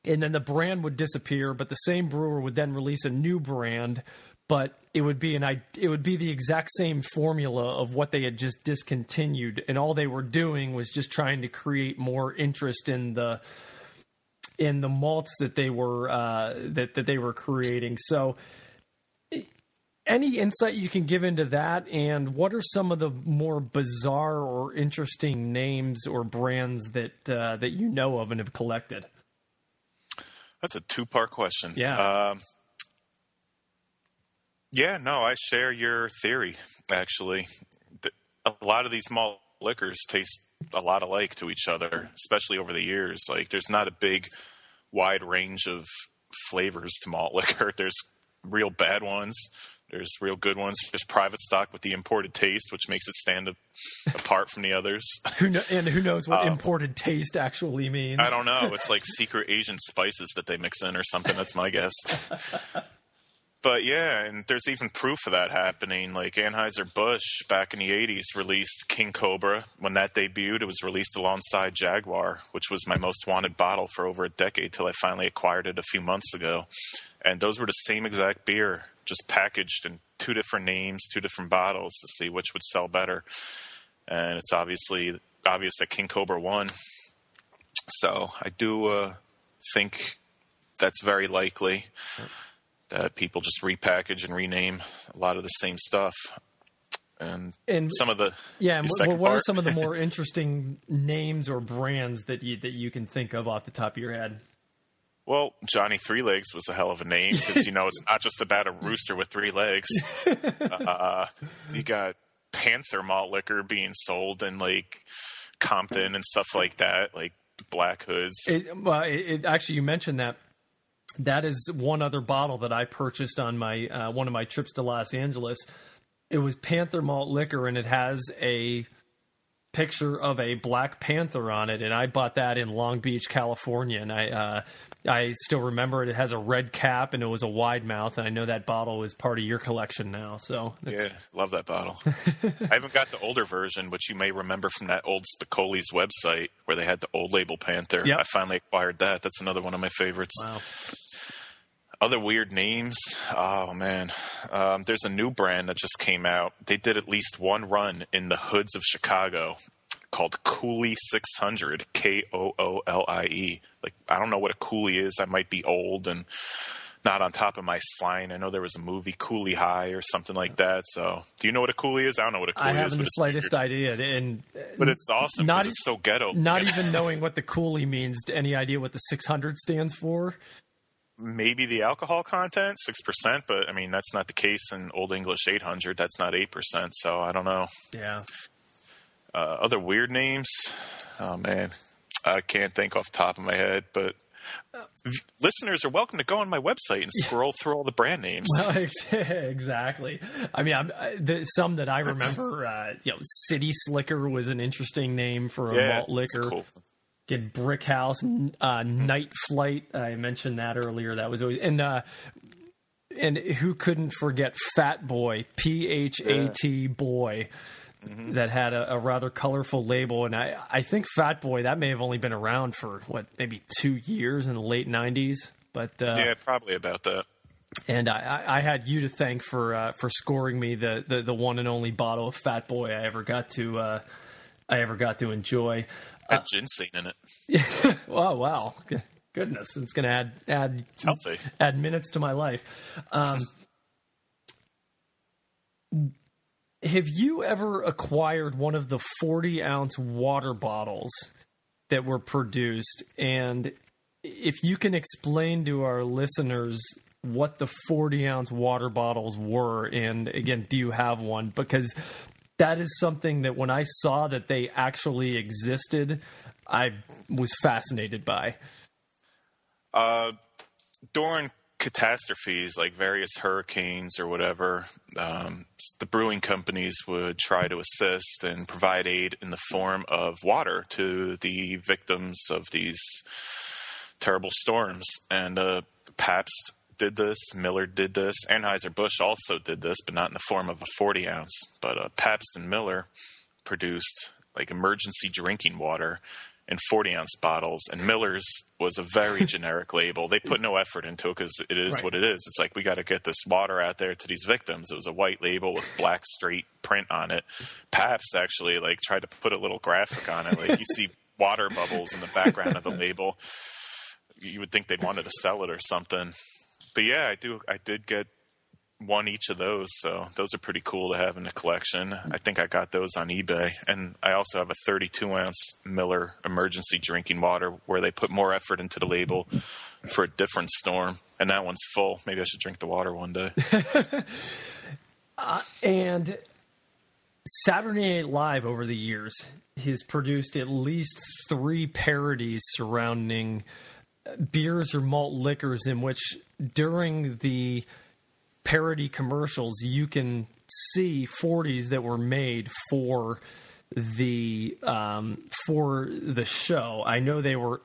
Speaker 1: and then the brand would disappear, but the same brewer would then release a new brand, but it would be an it would be the exact same formula of what they had just discontinued, and all they were doing was just trying to create more interest in the in the malts that they were uh, that that they were creating. So any insight you can give into that and what are some of the more bizarre or interesting names or brands that uh, that you know of and have collected
Speaker 2: that's a two part question.
Speaker 1: Yeah. Um,
Speaker 2: yeah, no, I share your theory, actually. A lot of these malt liquors taste a lot alike to each other, especially over the years. Like, there's not a big, wide range of flavors to malt liquor. There's real bad ones, there's real good ones. There's private stock with the imported taste, which makes it stand apart from the others.
Speaker 1: who know, and who knows what um, imported taste actually means?
Speaker 2: I don't know. It's like secret Asian spices that they mix in or something. That's my guess. but yeah, and there's even proof of that happening. Like Anheuser Busch back in the '80s released King Cobra. When that debuted, it was released alongside Jaguar, which was my most wanted bottle for over a decade till I finally acquired it a few months ago. And those were the same exact beer just packaged in two different names, two different bottles to see which would sell better. And it's obviously obvious that King Cobra won. So I do uh, think that's very likely that people just repackage and rename a lot of the same stuff. And, and some of the
Speaker 1: yeah. Well, what part? are some of the more interesting names or brands that you that you can think of off the top of your head?
Speaker 2: Well, Johnny Three Legs was a hell of a name because you know it's not just about a rooster with three legs. Uh, you got Panther malt liquor being sold in like Compton and stuff like that, like Black Hoods.
Speaker 1: It, well, it, it, actually, you mentioned that. That is one other bottle that I purchased on my uh, one of my trips to Los Angeles. It was Panther malt liquor, and it has a picture of a Black Panther on it, and I bought that in Long Beach, California. And I uh, I still remember it. It has a red cap and it was a wide mouth, and I know that bottle is part of your collection now. So
Speaker 2: yeah, love that bottle. I haven't got the older version, which you may remember from that old Spicoli's website where they had the old label Panther.
Speaker 1: Yep.
Speaker 2: I finally acquired that. That's another one of my favorites.
Speaker 1: Wow.
Speaker 2: Other weird names. Oh man, um, there's a new brand that just came out. They did at least one run in the hoods of Chicago, called Koolie 600, K O O L I E. Like, I don't know what a Koolie is. I might be old and not on top of my slime. I know there was a movie, Cooley High, or something like that. So, do you know what a Koolie is? I don't know what a Koolie is. I
Speaker 1: haven't the slightest weird. idea. And
Speaker 2: but it's awesome. Not it's so ghetto.
Speaker 1: Not even knowing what the Koolie means. Any idea what the 600 stands for?
Speaker 2: Maybe the alcohol content, six percent, but I mean that's not the case in Old English 800. That's not eight percent. So I don't know.
Speaker 1: Yeah.
Speaker 2: Uh, other weird names. Oh man, I can't think off the top of my head, but listeners are welcome to go on my website and scroll through all the brand names.
Speaker 1: Well, exactly. I mean, I'm, the, some that I remember, uh, you know, City Slicker was an interesting name for a
Speaker 2: yeah,
Speaker 1: malt liquor.
Speaker 2: Cool.
Speaker 1: Get Brick House, uh, Night Flight. I mentioned that earlier. That was always and uh, and who couldn't forget Fat Boy, P H A T Boy. Mm-hmm. That had a, a, rather colorful label, and I, I think Fat Boy that may have only been around for what maybe two years in the late '90s, but uh,
Speaker 2: yeah, probably about that.
Speaker 1: And I, I had you to thank for uh, for scoring me the, the, the one and only bottle of Fat Boy I ever got to uh, I ever got to enjoy.
Speaker 2: Had ginseng in it. Yeah.
Speaker 1: oh wow, goodness! It's going to add add
Speaker 2: it's healthy
Speaker 1: add minutes to my life. Um, have you ever acquired one of the 40 ounce water bottles that were produced? And if you can explain to our listeners what the 40 ounce water bottles were, and again, do you have one? Because that is something that when I saw that they actually existed, I was fascinated by.
Speaker 2: Uh, during catastrophes like various hurricanes or whatever, um, the brewing companies would try to assist and provide aid in the form of water to the victims of these terrible storms. And uh, Pabst did this, Miller did this, Anheuser-Busch also did this, but not in the form of a 40 ounce. But uh, Pabst and Miller produced like emergency drinking water in 40 ounce bottles. And Miller's was a very generic label. They put no effort into it because it is right. what it is. It's like, we got to get this water out there to these victims. It was a white label with black straight print on it. Pabst actually like tried to put a little graphic on it. Like you see water bubbles in the background of the label. You would think they'd wanted to sell it or something. But yeah, I do. I did get one each of those, so those are pretty cool to have in the collection. I think I got those on eBay, and I also have a 32 ounce Miller emergency drinking water where they put more effort into the label for a different storm, and that one's full. Maybe I should drink the water one day.
Speaker 1: uh, and Saturday Night Live over the years has produced at least three parodies surrounding beers or malt liquors in which during the parody commercials, you can see 40s that were made for the um, for the show. I know they were.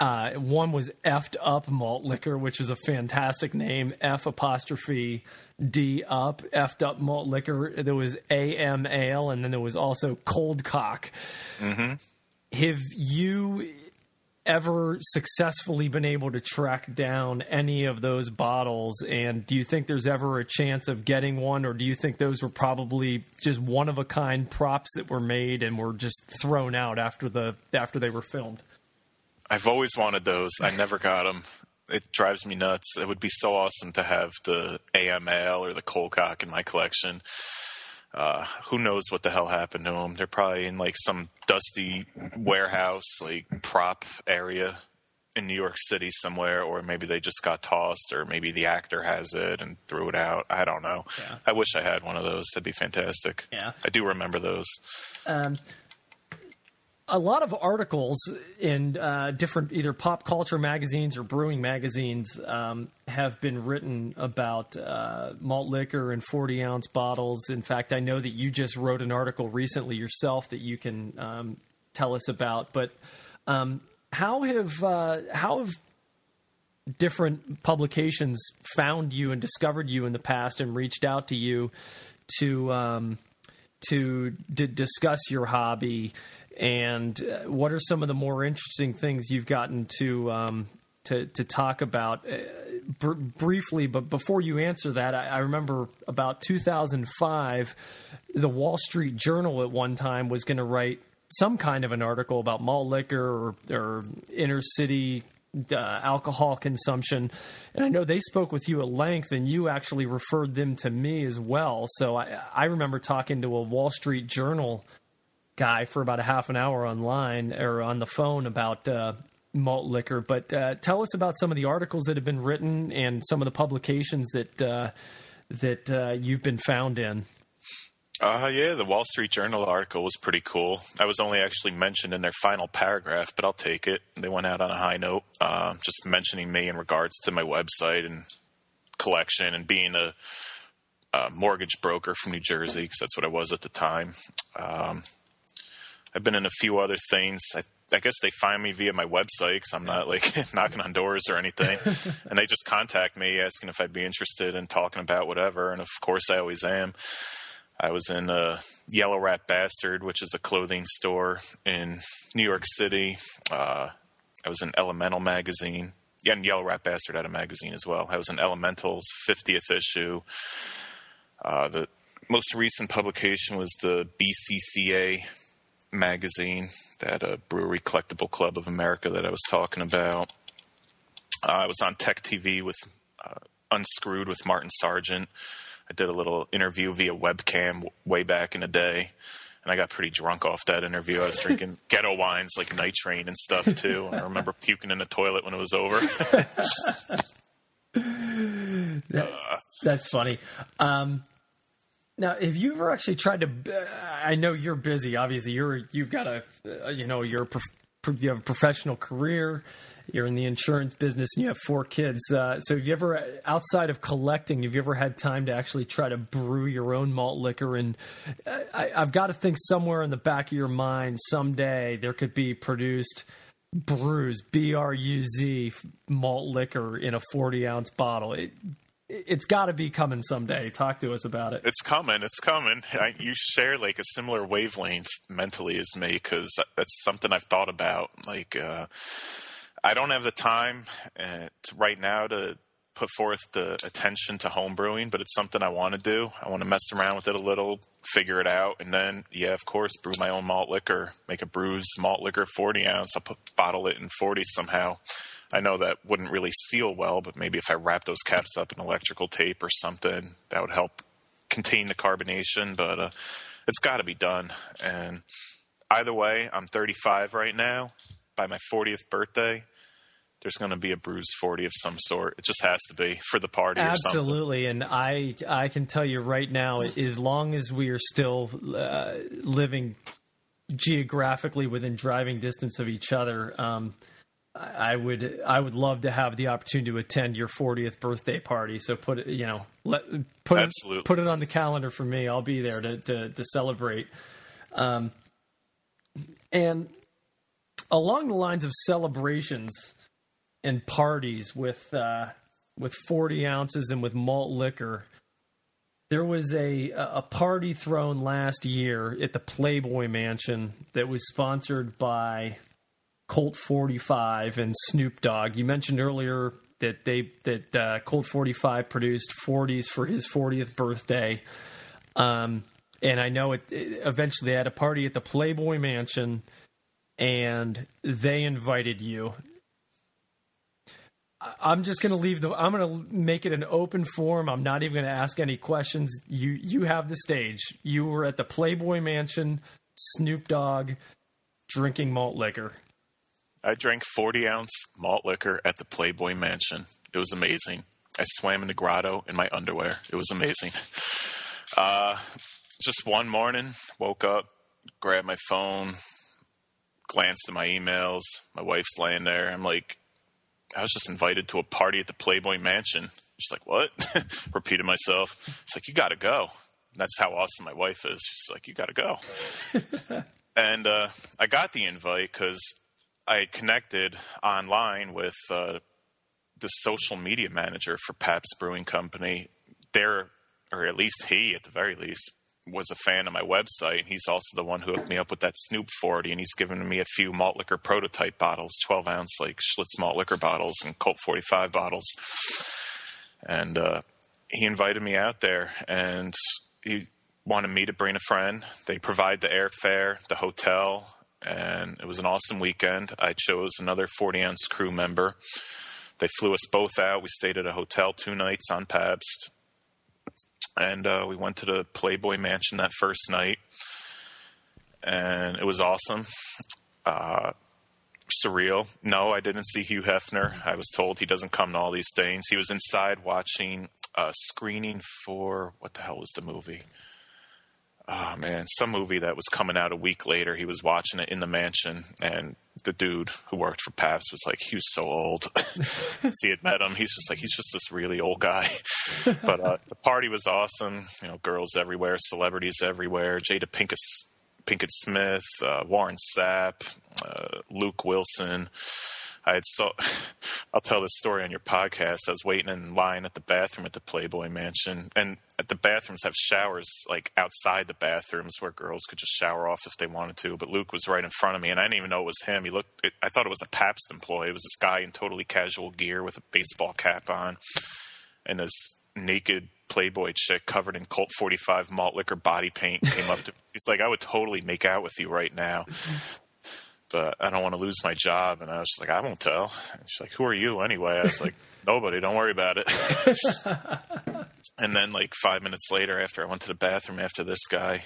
Speaker 1: Uh, one was effed up malt liquor, which is a fantastic name. F apostrophe D up effed up malt liquor. There was AM ale, and then there was also cold cock.
Speaker 2: Mm-hmm.
Speaker 1: Have you ever successfully been able to track down any of those bottles? And do you think there's ever a chance of getting one, or do you think those were probably just one of a kind props that were made and were just thrown out after the after they were filmed?
Speaker 2: I've always wanted those. I never got them. It drives me nuts. It would be so awesome to have the AML or the Coldcock in my collection. Uh, who knows what the hell happened to them? They're probably in like some dusty warehouse, like prop area in New York City somewhere, or maybe they just got tossed, or maybe the actor has it and threw it out. I don't know. Yeah. I wish I had one of those. That'd be fantastic.
Speaker 1: Yeah,
Speaker 2: I do remember those.
Speaker 1: Um, a lot of articles in uh, different either pop culture magazines or brewing magazines um, have been written about uh, malt liquor in 40 ounce bottles. In fact, I know that you just wrote an article recently yourself that you can um, tell us about. But um, how have uh, how have different publications found you and discovered you in the past and reached out to you to to discuss your hobby? and uh, what are some of the more interesting things you've gotten to um, to, to talk about uh, br- briefly? But before you answer that, I, I, remember about 2005, the Wall Street Journal at one time was going to write some kind of an article about malt liquor or, or inner city uh, alcohol consumption. And I know they spoke with you at length, and you actually referred them to me as well. So I, I remember talking to a Wall Street Journal guy for about a half an hour online or on the phone about uh, malt liquor. But uh, tell us about some of the articles that have been written and some of the publications that uh, that uh, you've been found in.
Speaker 2: Uh, yeah, the Wall Street Journal article was pretty cool. I was only actually mentioned in their final paragraph, but I'll take it. They went out on a high note, uh, just mentioning me in regards to my website and collection and being a, a mortgage broker from New Jersey, because that's what I was at the time. Um, I've been in a few other things. I, I guess they find me via my website because I'm not like knocking on doors or anything. and they just contact me asking if I'd be interested in talking about whatever. And of course, I always am. I was in uh, Yellow Rat Bastard, which is a clothing store in New York City. Uh, I was in Elemental magazine. Yeah, and Yellow Rat Bastard had a magazine as well. I was in Elemental's 50th issue. Uh, the most recent publication was the BCCA magazine, that uh, Brewery Collectible Club of America that I was talking about. Uh, I was on Tech TV with uh, Unscrewed with Martin Sargent. I did a little interview via webcam way back in the day, and I got pretty drunk off that interview. I was drinking ghetto wines like Night Train and stuff too. I remember puking in the toilet when it was over.
Speaker 1: that, that's funny. Um, now, have you ever actually tried to? I know you're busy. Obviously, you're you've got a you know you're you have a professional career you're in the insurance business and you have four kids. Uh, so, have you ever, outside of collecting, have you ever had time to actually try to brew your own malt liquor? And I, I've got to think somewhere in the back of your mind, someday there could be produced Bruz, B R U Z malt liquor in a 40 ounce bottle. It, it's got to be coming someday. Talk to us about it.
Speaker 2: It's coming. It's coming. I, you share like a similar wavelength mentally as me because that's something I've thought about. Like, uh, I don't have the time uh, to, right now to put forth the attention to home brewing, but it's something I want to do. I want to mess around with it a little, figure it out, and then, yeah, of course, brew my own malt liquor, make a Bruz malt liquor 40 ounce. I'll put, bottle it in 40 somehow. I know that wouldn't really seal well, but maybe if I wrap those caps up in electrical tape or something, that would help contain the carbonation. But uh, it's got to be done. And either way, I'm 35 right now. By my 40th birthday, there's going to be a Bruz 40 of some sort. It just has to be for the party
Speaker 1: Absolutely. And I I can tell you right now as long as we are still uh, living geographically within driving distance of each other um, I would I would love to have the opportunity to attend your 40th birthday party. So put it, you know, let put Absolutely. it, put it on the calendar for me. I'll be there to to, to celebrate. Um, and along the lines of celebrations, and parties with uh, with 40 ounces and with malt liquor. There was a a party thrown last year at the Playboy Mansion that was sponsored by Colt 45 and Snoop Dogg. You mentioned earlier that they that uh, Colt 45 produced 40s for his 40th birthday. Um, and I know it, it, eventually they had a party at the Playboy Mansion and they invited you I'm just going to leave the. I'm going to make it an open forum. I'm not even going to ask any questions. You you have the stage. You were at the Playboy Mansion, Snoop Dogg, drinking malt liquor.
Speaker 2: I drank 40 ounce malt liquor at the Playboy Mansion. It was amazing. I swam in the grotto in my underwear. It was amazing. Uh, just one morning, woke up, grabbed my phone, glanced at my emails. My wife's laying there. I'm like, I was just invited to a party at the Playboy Mansion. She's like, what? Repeated myself. She's like, you got to go. And that's how awesome my wife is. She's like, you got to go. and uh, I got the invite because I had connected online with uh, the social media manager for Pabst Brewing Company. There, or at least he, at the very least, was a fan of my website, he's also the one who hooked me up with that Snoop 40, and he's given me a few malt liquor prototype bottles, 12 ounce like Schlitz malt liquor bottles and Colt 45 bottles. And uh, he invited me out there, and he wanted me to bring a friend. They provide the airfare, the hotel, and it was an awesome weekend. I chose another 40 ounce crew member. They flew us both out. We stayed at a hotel two nights on Pabst and uh, we went to the Playboy Mansion that first night, and it was awesome. Uh, surreal. No, I didn't see Hugh Hefner. I was told he doesn't come to all these things. He was inside watching a screening for what the hell was the movie? Oh man, some movie that was coming out a week later. He was watching it in the mansion, and the dude who worked for Pabst was like, he was so old. he had met him. He's just like, he's just this really old guy. but uh, the party was awesome. You know, girls everywhere, celebrities everywhere. Jada Pinkett, Pinkett Smith, uh, Warren Sapp, uh, Luke Wilson. I had so I'll tell this story on your podcast. I was waiting in line at the bathroom at the Playboy Mansion, and at the bathrooms have showers like outside the bathrooms where girls could just shower off if they wanted to. But Luke was right in front of me, and I didn't even know it was him. He looked. I thought it was a Pabst employee. It was this guy in totally casual gear with a baseball cap on, and this naked Playboy chick covered in Colt 45 malt liquor body paint came up to me. He's like, I would totally make out with you right now but I don't want to lose my job. And I was like, I won't tell. And she's like, who are you anyway? I was like, nobody, don't worry about it. and then like five minutes later, after I went to the bathroom after this guy,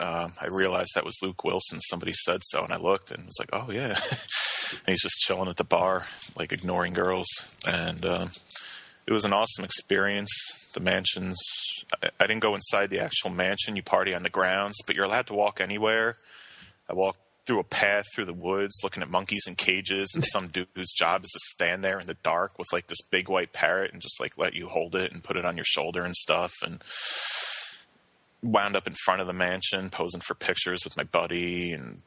Speaker 2: um, I realized that was Luke Wilson. Somebody said so, and I looked and was like, "Oh yeah." and he's just chilling at the bar, like ignoring girls, and um, it was an awesome experience. The mansions. I, I didn't go inside the actual mansion. You party on the grounds, but you're allowed to walk anywhere. I walked through a path through the woods looking at monkeys in cages and some dude whose job is to stand there in the dark with like this big white parrot and just like let you hold it and put it on your shoulder and stuff and wound up in front of the mansion posing for pictures with my buddy and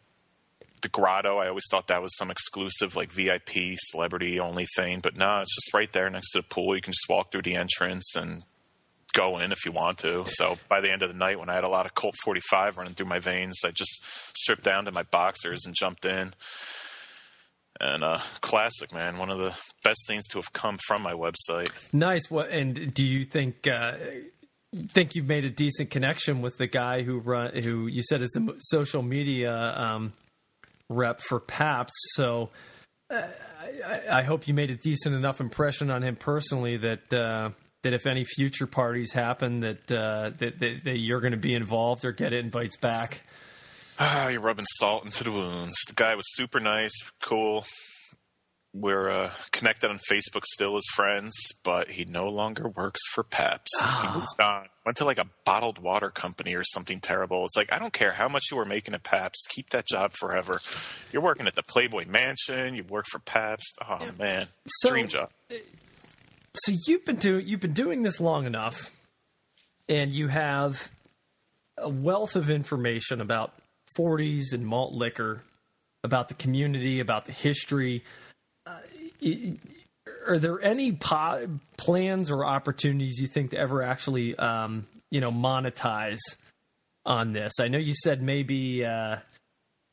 Speaker 2: the grotto i always thought that was some exclusive like vip celebrity only thing but no it's just right there next to the pool. You can just walk through the entrance and go in if you want to. So by the end of the night, when I had a lot of Colt 45 running through my veins, I just stripped down to my boxers and jumped in. And uh, classic, man. One of the best things to have come from my website.
Speaker 1: Nice. What and do you think? Uh, think you've made a decent connection with the guy who run who you said is the social media um, rep for Pabst. So. Uh, I, I, hope you made a decent enough impression on him personally that uh, that if any future parties happen, that uh, that, that, that, you're going to be involved or get invites back.
Speaker 2: Ah, you're rubbing salt into the wounds. The guy was super nice, cool. We're uh, connected on Facebook still as friends, but he no longer works for Pabst. Oh. He moved on. Went to like a bottled water company or something terrible. It's like I don't care how much you were making at Pabst, Keep that job forever. You're working at the Playboy Mansion. You work for Pabst. Oh man, so, dream job.
Speaker 1: So you've been doing you've been doing this long enough, and you have a wealth of information about 40s and malt liquor, about the community, about the history. Uh, are there any po- plans or opportunities you think to ever actually, um, you know, monetize on this? I know you said maybe uh,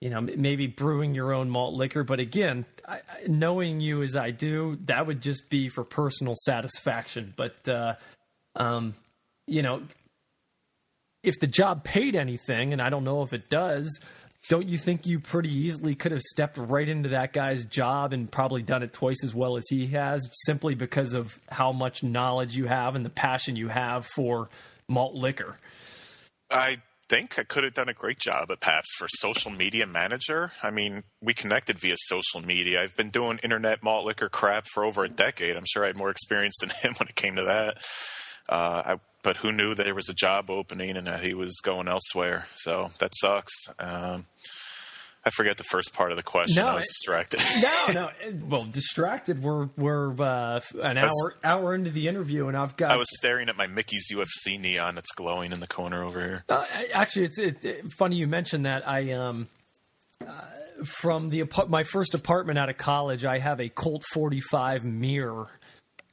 Speaker 1: you know, maybe brewing your own malt liquor. But again, I, knowing you as I do, that would just be for personal satisfaction. But, uh, um, you know, if the job paid anything, and I don't know if it does, don't you think you pretty easily could have stepped right into that guy's job and probably done it twice as well as he has simply because of how much knowledge you have and the passion you have for malt liquor?
Speaker 2: I think I could have done a great job at Pabst for social media manager. I mean, we connected via social media. I've been doing internet malt liquor crap for over a decade. I'm sure I had more experience than him when it came to that. Uh, I, but who knew that there was a job opening and that he was going elsewhere? So that sucks. Um, I forget the first part of the question. No, I was distracted.
Speaker 1: no, no. Well, distracted. We're we're uh, an hour was, hour into the interview, and I've got.
Speaker 2: I was staring at my Mickey's UFC neon that's glowing in the corner over here.
Speaker 1: Uh, actually, it's it, it, funny you mentioned that. I um. Uh, from the my first apartment out of college, I have a Colt 45 mirror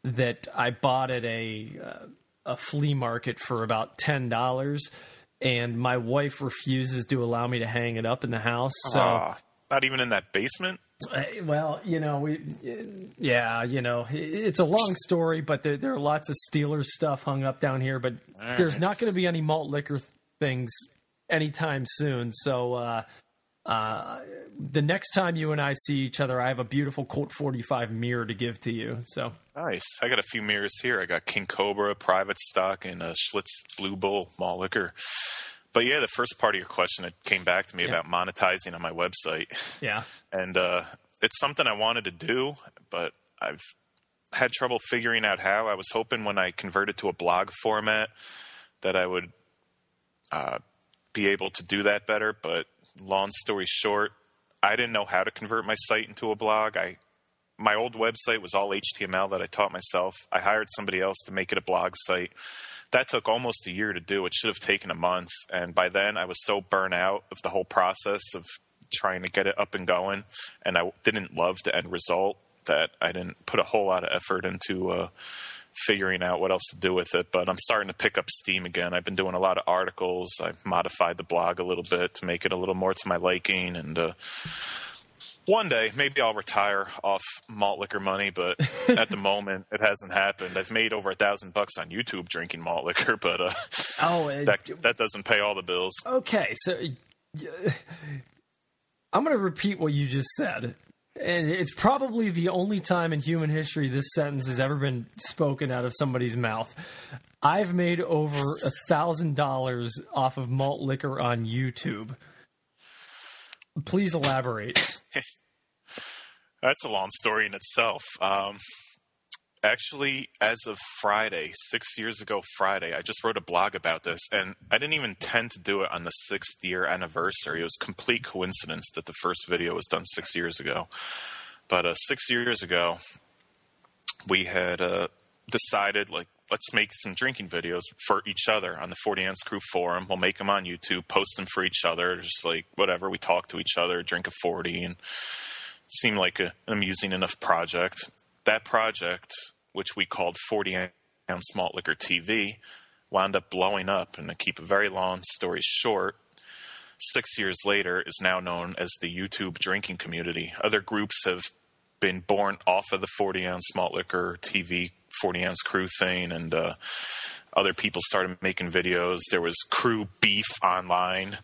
Speaker 1: that I bought at a uh, a flea market for about ten dollars and my wife refuses to allow me to hang it up in the house. So uh,
Speaker 2: not even in that basement.
Speaker 1: Well, you know, we, yeah, you know, it's a long story, but there, there are lots of Steelers stuff hung up down here. But All there's not going to be any malt liquor things anytime soon. So uh, uh, the next time you and I see each other, I have a beautiful Colt 45 mirror to give to you. So
Speaker 2: nice. I got a few mirrors here. I got King Cobra, Private Stock, and a Schlitz Blue Bull malt liquor. But yeah, the first part of your question it came back to me yeah. about monetizing on my website.
Speaker 1: Yeah,
Speaker 2: and uh, it's something I wanted to do, but I've had trouble figuring out how. I was hoping when I converted to a blog format that I would uh, be able to do that better. But long story short, I didn't know how to convert my site into a blog. I my old website was all HTML that I taught myself. I hired somebody else to make it a blog site. That took almost a year to do. It should have taken a month. And by then, I was so burnt out of the whole process of trying to get it up and going. And I didn't love the end result that I didn't put a whole lot of effort into uh, figuring out what else to do with it. But I'm starting to pick up steam again. I've been doing a lot of articles. I've modified the blog a little bit to make it a little more to my liking. And uh, one day, maybe I'll retire off malt liquor money, but at the moment, it hasn't happened. I've made over a thousand bucks on YouTube drinking malt liquor, but uh,
Speaker 1: oh, it,
Speaker 2: that that doesn't pay all the bills.
Speaker 1: Okay, so uh, I'm going to repeat what you just said and it's probably the only time in human history this sentence has ever been spoken out of somebody's mouth. I've made over a thousand dollars off of malt liquor on YouTube. Please elaborate.
Speaker 2: That's a long story in itself. Um, actually, as of Friday, six years ago, Friday, I just wrote a blog about this, and I didn't even intend to do it on the sixth year anniversary. It was complete coincidence that the first video was done six years ago. But uh, six years ago, we had uh, decided, like, let's make some drinking videos for each other on the 40 Ounce Crew forum. We'll make them on YouTube, post them for each other, just like whatever. We talk to each other, drink a 40, and seemed like a, an amusing enough project. That project which we called 40 ounce malt liquor TV, wound up blowing up. And to keep a very long story short, six years later is now known as the YouTube drinking community. Other groups have been born off of the 40 ounce malt liquor TV 40 ounce crew thing, and uh, other people started making videos. There was crew beef online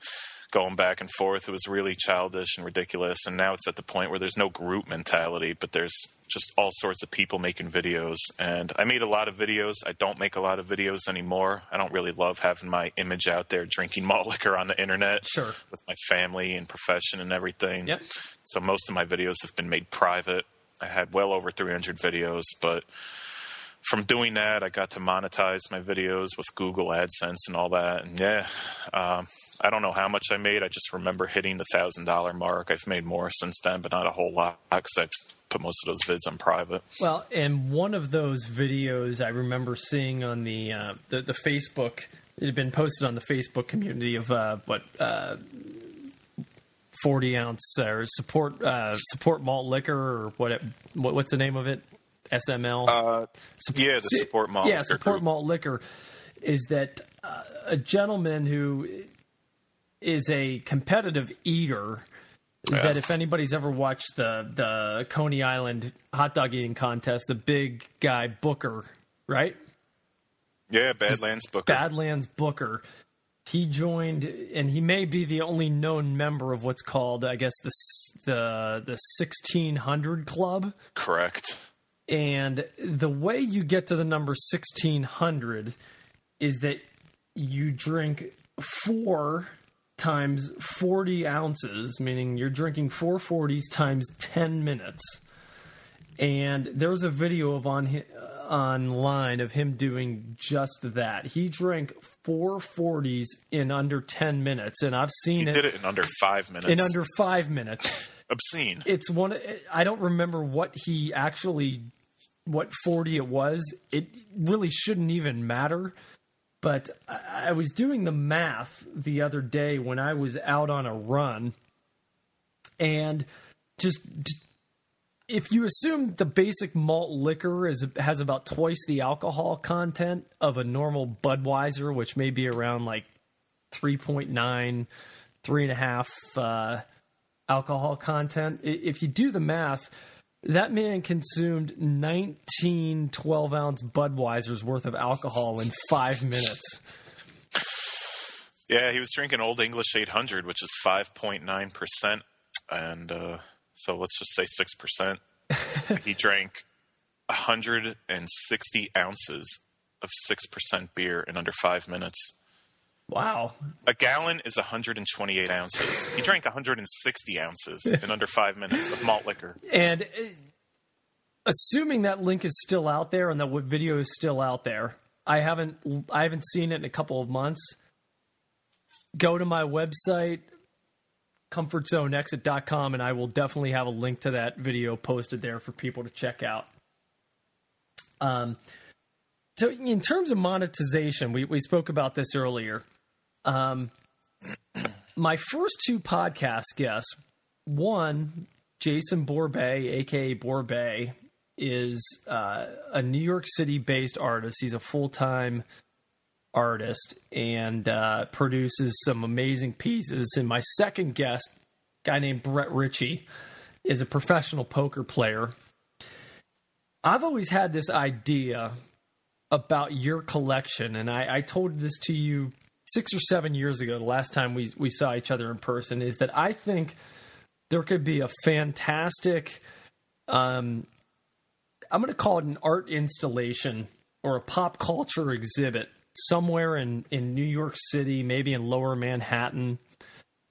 Speaker 2: going back and forth. It was really childish and ridiculous. And now it's at the point where there's no group mentality, but there's just all sorts of people making videos. And I made a lot of videos. I don't make a lot of videos anymore. I don't really love having my image out there drinking malt liquor on the internet
Speaker 1: sure.
Speaker 2: with my family and profession and everything.
Speaker 1: Yep.
Speaker 2: So most of my videos have been made private. I had well over 300 videos, but from doing that, I got to monetize my videos with Google AdSense and all that. And yeah, um, I don't know how much I made. I just remember hitting the thousand dollar mark. I've made more since then, but not a whole lot because I put most of those vids on private.
Speaker 1: Well, and one of those videos I remember seeing on the uh, the, the, Facebook. It had been posted on the Facebook community of uh, what. Uh, 40 ounce or support uh, support malt liquor or what, it, what what's the name of it SML.
Speaker 2: Uh, yeah, the support malt.
Speaker 1: Yeah, support group. malt liquor is that uh, a gentleman who is a competitive eater. Yeah. That if anybody's ever watched the the Coney Island hot dog eating contest, the big guy Booker, right?
Speaker 2: Yeah, Badlands Booker.
Speaker 1: Badlands Booker. He joined, and he may be the only known member of what's called, I guess, the the the sixteen hundred club.
Speaker 2: Correct
Speaker 1: and the way you get to the number 1600 is that you drink four times 40 ounces, meaning you're drinking 440s times 10 minutes. And there was a video of on uh, online of him doing just that. He drank 440s in under 10 minutes, and I've seen
Speaker 2: he
Speaker 1: it.
Speaker 2: did it in under five minutes.
Speaker 1: In under five minutes.
Speaker 2: Obscene.
Speaker 1: It's one. I don't remember what he actually what 40 it was, it really shouldn't even matter. But I was doing the math the other day when I was out on a run, and just if you assume the basic malt liquor is has about twice the alcohol content of a normal Budweiser, which may be around like 3.9, three and a half uh, alcohol content. If you do the math, that man consumed 19 12 ounce Budweiser's worth of alcohol in five minutes.
Speaker 2: Yeah, he was drinking Old English 800, which is 5.9%. And uh, so let's just say 6%. he drank 160 ounces of 6% beer in under five minutes.
Speaker 1: Wow.
Speaker 2: A gallon is 128 ounces. He drank 160 ounces in under five minutes of malt liquor.
Speaker 1: And uh, assuming that link is still out there and that video is still out there, I haven't I haven't seen it in a couple of months. go to my website, comfortzoneexit.com, and I will definitely have a link to that video posted there for people to check out. Um, so, in terms of monetization, we, we spoke about this earlier. Um, my first two podcast guests, one, Jason Borbet, aka Borbet, is uh, a New York City based artist. He's a full time artist and uh, produces some amazing pieces. And my second guest, guy named Brett Ritchie, is a professional poker player. I've always had this idea about your collection, and I, I told this to you six or seven years ago, the last time we we saw each other in person, is that I think there could be a fantastic, um, I'm going to call it an art installation or a pop culture exhibit somewhere in in New York City, maybe in Lower Manhattan,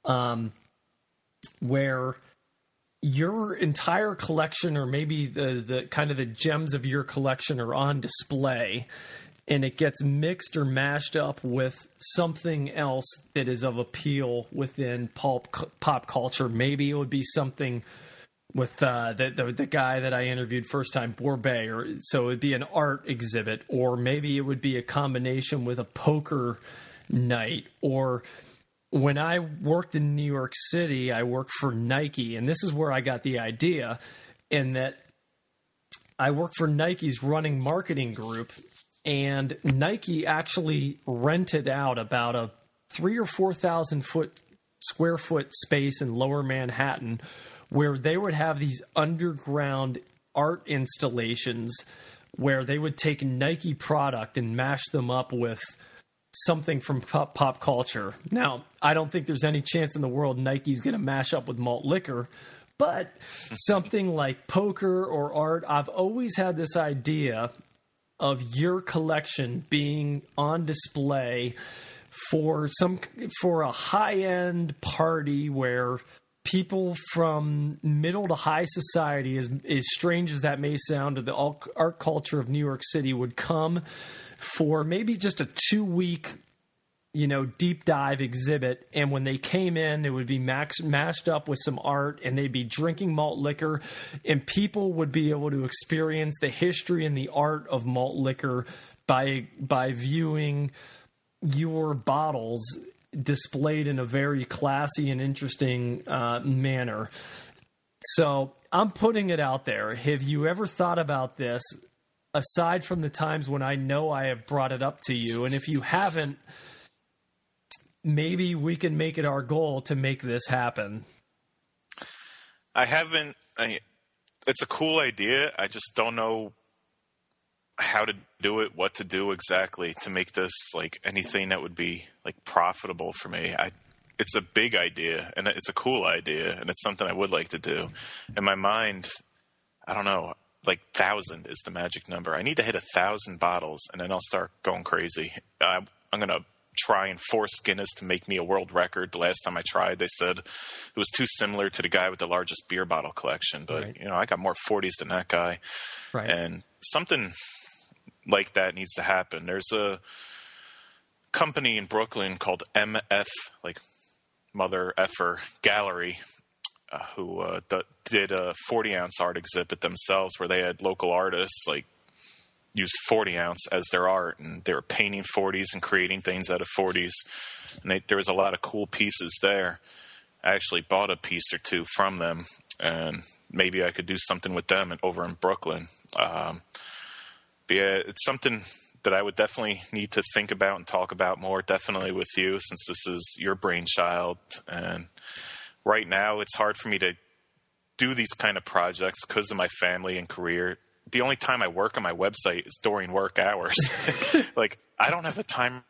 Speaker 1: um, where your entire collection or maybe the the kind of the gems of your collection are on display and it gets mixed or mashed up with something else that is of appeal within pulp pop culture. Maybe it would be something with uh, the, the, the guy that I interviewed first time, Borbet, or so it'd be an art exhibit, or maybe it would be a combination with a poker night, or when I worked in New York City, I worked for Nike, and this is where I got the idea, in that I worked for Nike's running marketing group, and Nike actually rented out about a three or four thousand foot square foot space in Lower Manhattan where they would have these underground art installations where they would take Nike product and mash them up with something from pop, pop culture. Now, I don't think there's any chance in the world Nike's going to mash up with malt liquor, but something like poker or art, I've always had this idea of your collection being on display for some for a high-end party where people from middle to high society, as, as strange as that may sound to the art culture of New York City, would come for maybe just a two week you know deep dive exhibit and when they came in it would be max, mashed up with some art and they'd be drinking malt liquor and people would be able to experience the history and the art of malt liquor by by viewing your bottles displayed in a very classy and interesting uh, manner. So I'm putting it out there. Have you ever thought about this? Aside from the times when I know I have brought it up to you, and if you haven't, maybe we can make it our goal to make this happen.
Speaker 2: I haven't. I, it's a cool idea. I just don't know how to do it, what to do exactly to make this like anything that would be like profitable for me. I it's a big idea and it's a cool idea and it's something I would like to do. In my mind, I don't know, like thousand is the magic number. I need to hit a thousand bottles and then I'll start going crazy. I'm gonna try and force Guinness to make me a world record. The last time I tried, they said it was too similar to the guy with the largest beer bottle collection. But right. you know, I got more 40s than that guy, right. and something like that needs to happen. There's a company in Brooklyn called MF, like Mother Effer Gallery, uh, who uh, d- did a 40 ounce art exhibit themselves where they had local artists like use 40 ounce as their art and they were painting 40s and creating things out of 40s. And they, there was a lot of cool pieces there. I actually bought a piece or two from them and maybe I could do something with them and over in Brooklyn. Um, but yeah, it's something that I would definitely need to think about and talk about more, definitely with you, since this is your brainchild. And right now, it's hard for me to do these kind of projects because of my family and career. The only time I work on my website is during work hours. like, I don't have the time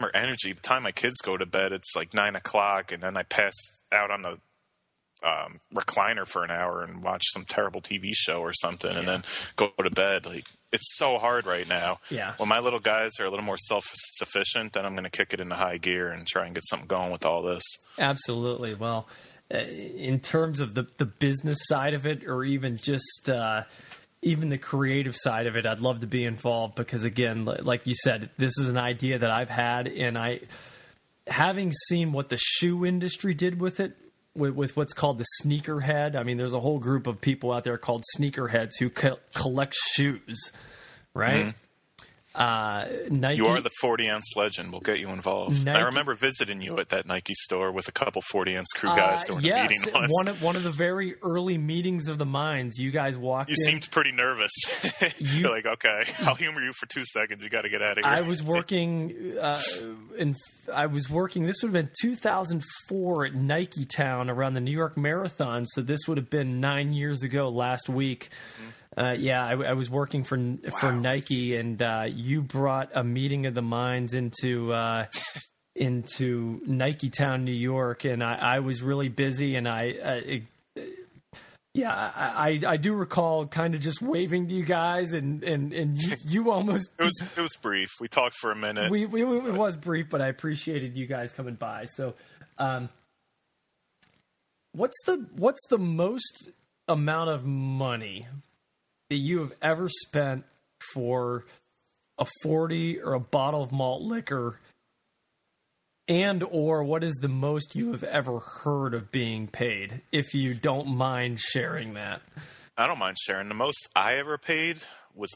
Speaker 2: or energy. By the time my kids go to bed, it's like nine o'clock, and then I pass out on the um, recliner for an hour and watch some terrible TV show or something, yeah. and then go to bed. Like it's so hard right now.
Speaker 1: Yeah.
Speaker 2: When my little guys are a little more self sufficient, then I'm going to kick it into high gear and try and get something going with all this.
Speaker 1: Absolutely. Well, uh, in terms of the the business side of it, or even just. Uh, even the creative side of it, I'd love to be involved because, again, like you said, this is an idea that I've had, and I having seen what the shoe industry did with it, with, with what's called the sneakerhead. I mean, there's a whole group of people out there called sneakerheads who co- collect shoes, right? Mm-hmm. Uh, Nike,
Speaker 2: you are the 40 ounce legend. We'll get you involved. Nike, I remember visiting you at that Nike store with a couple 40 ounce crew guys uh, during yes, a meeting once.
Speaker 1: One of, one of the very early meetings of the minds. You guys walked
Speaker 2: You
Speaker 1: in.
Speaker 2: seemed pretty nervous. you, You're like, okay, I'll humor you for two seconds. You got to get out of here.
Speaker 1: I was working uh, in. I was working. This would have been 2004 at Nike Town around the New York Marathon. So this would have been nine years ago last week. Mm-hmm uh, yeah, I, I, was working for wow. for Nike, and uh, you brought a meeting of the minds into uh, into Nike Town, New York, and I, I was really busy, and I. It, yeah, I, I, I do recall kind of just waving to you guys, and and and you, you almost
Speaker 2: it was it was brief. We talked for a minute.
Speaker 1: We, we it was brief, but I appreciated you guys coming by. So, um, what's the what's the most amount of money that you have ever spent for a 40 or a bottle of malt liquor and or what is the most you have ever heard of being paid if you don't mind sharing that?
Speaker 2: I don't mind sharing. The most i ever paid was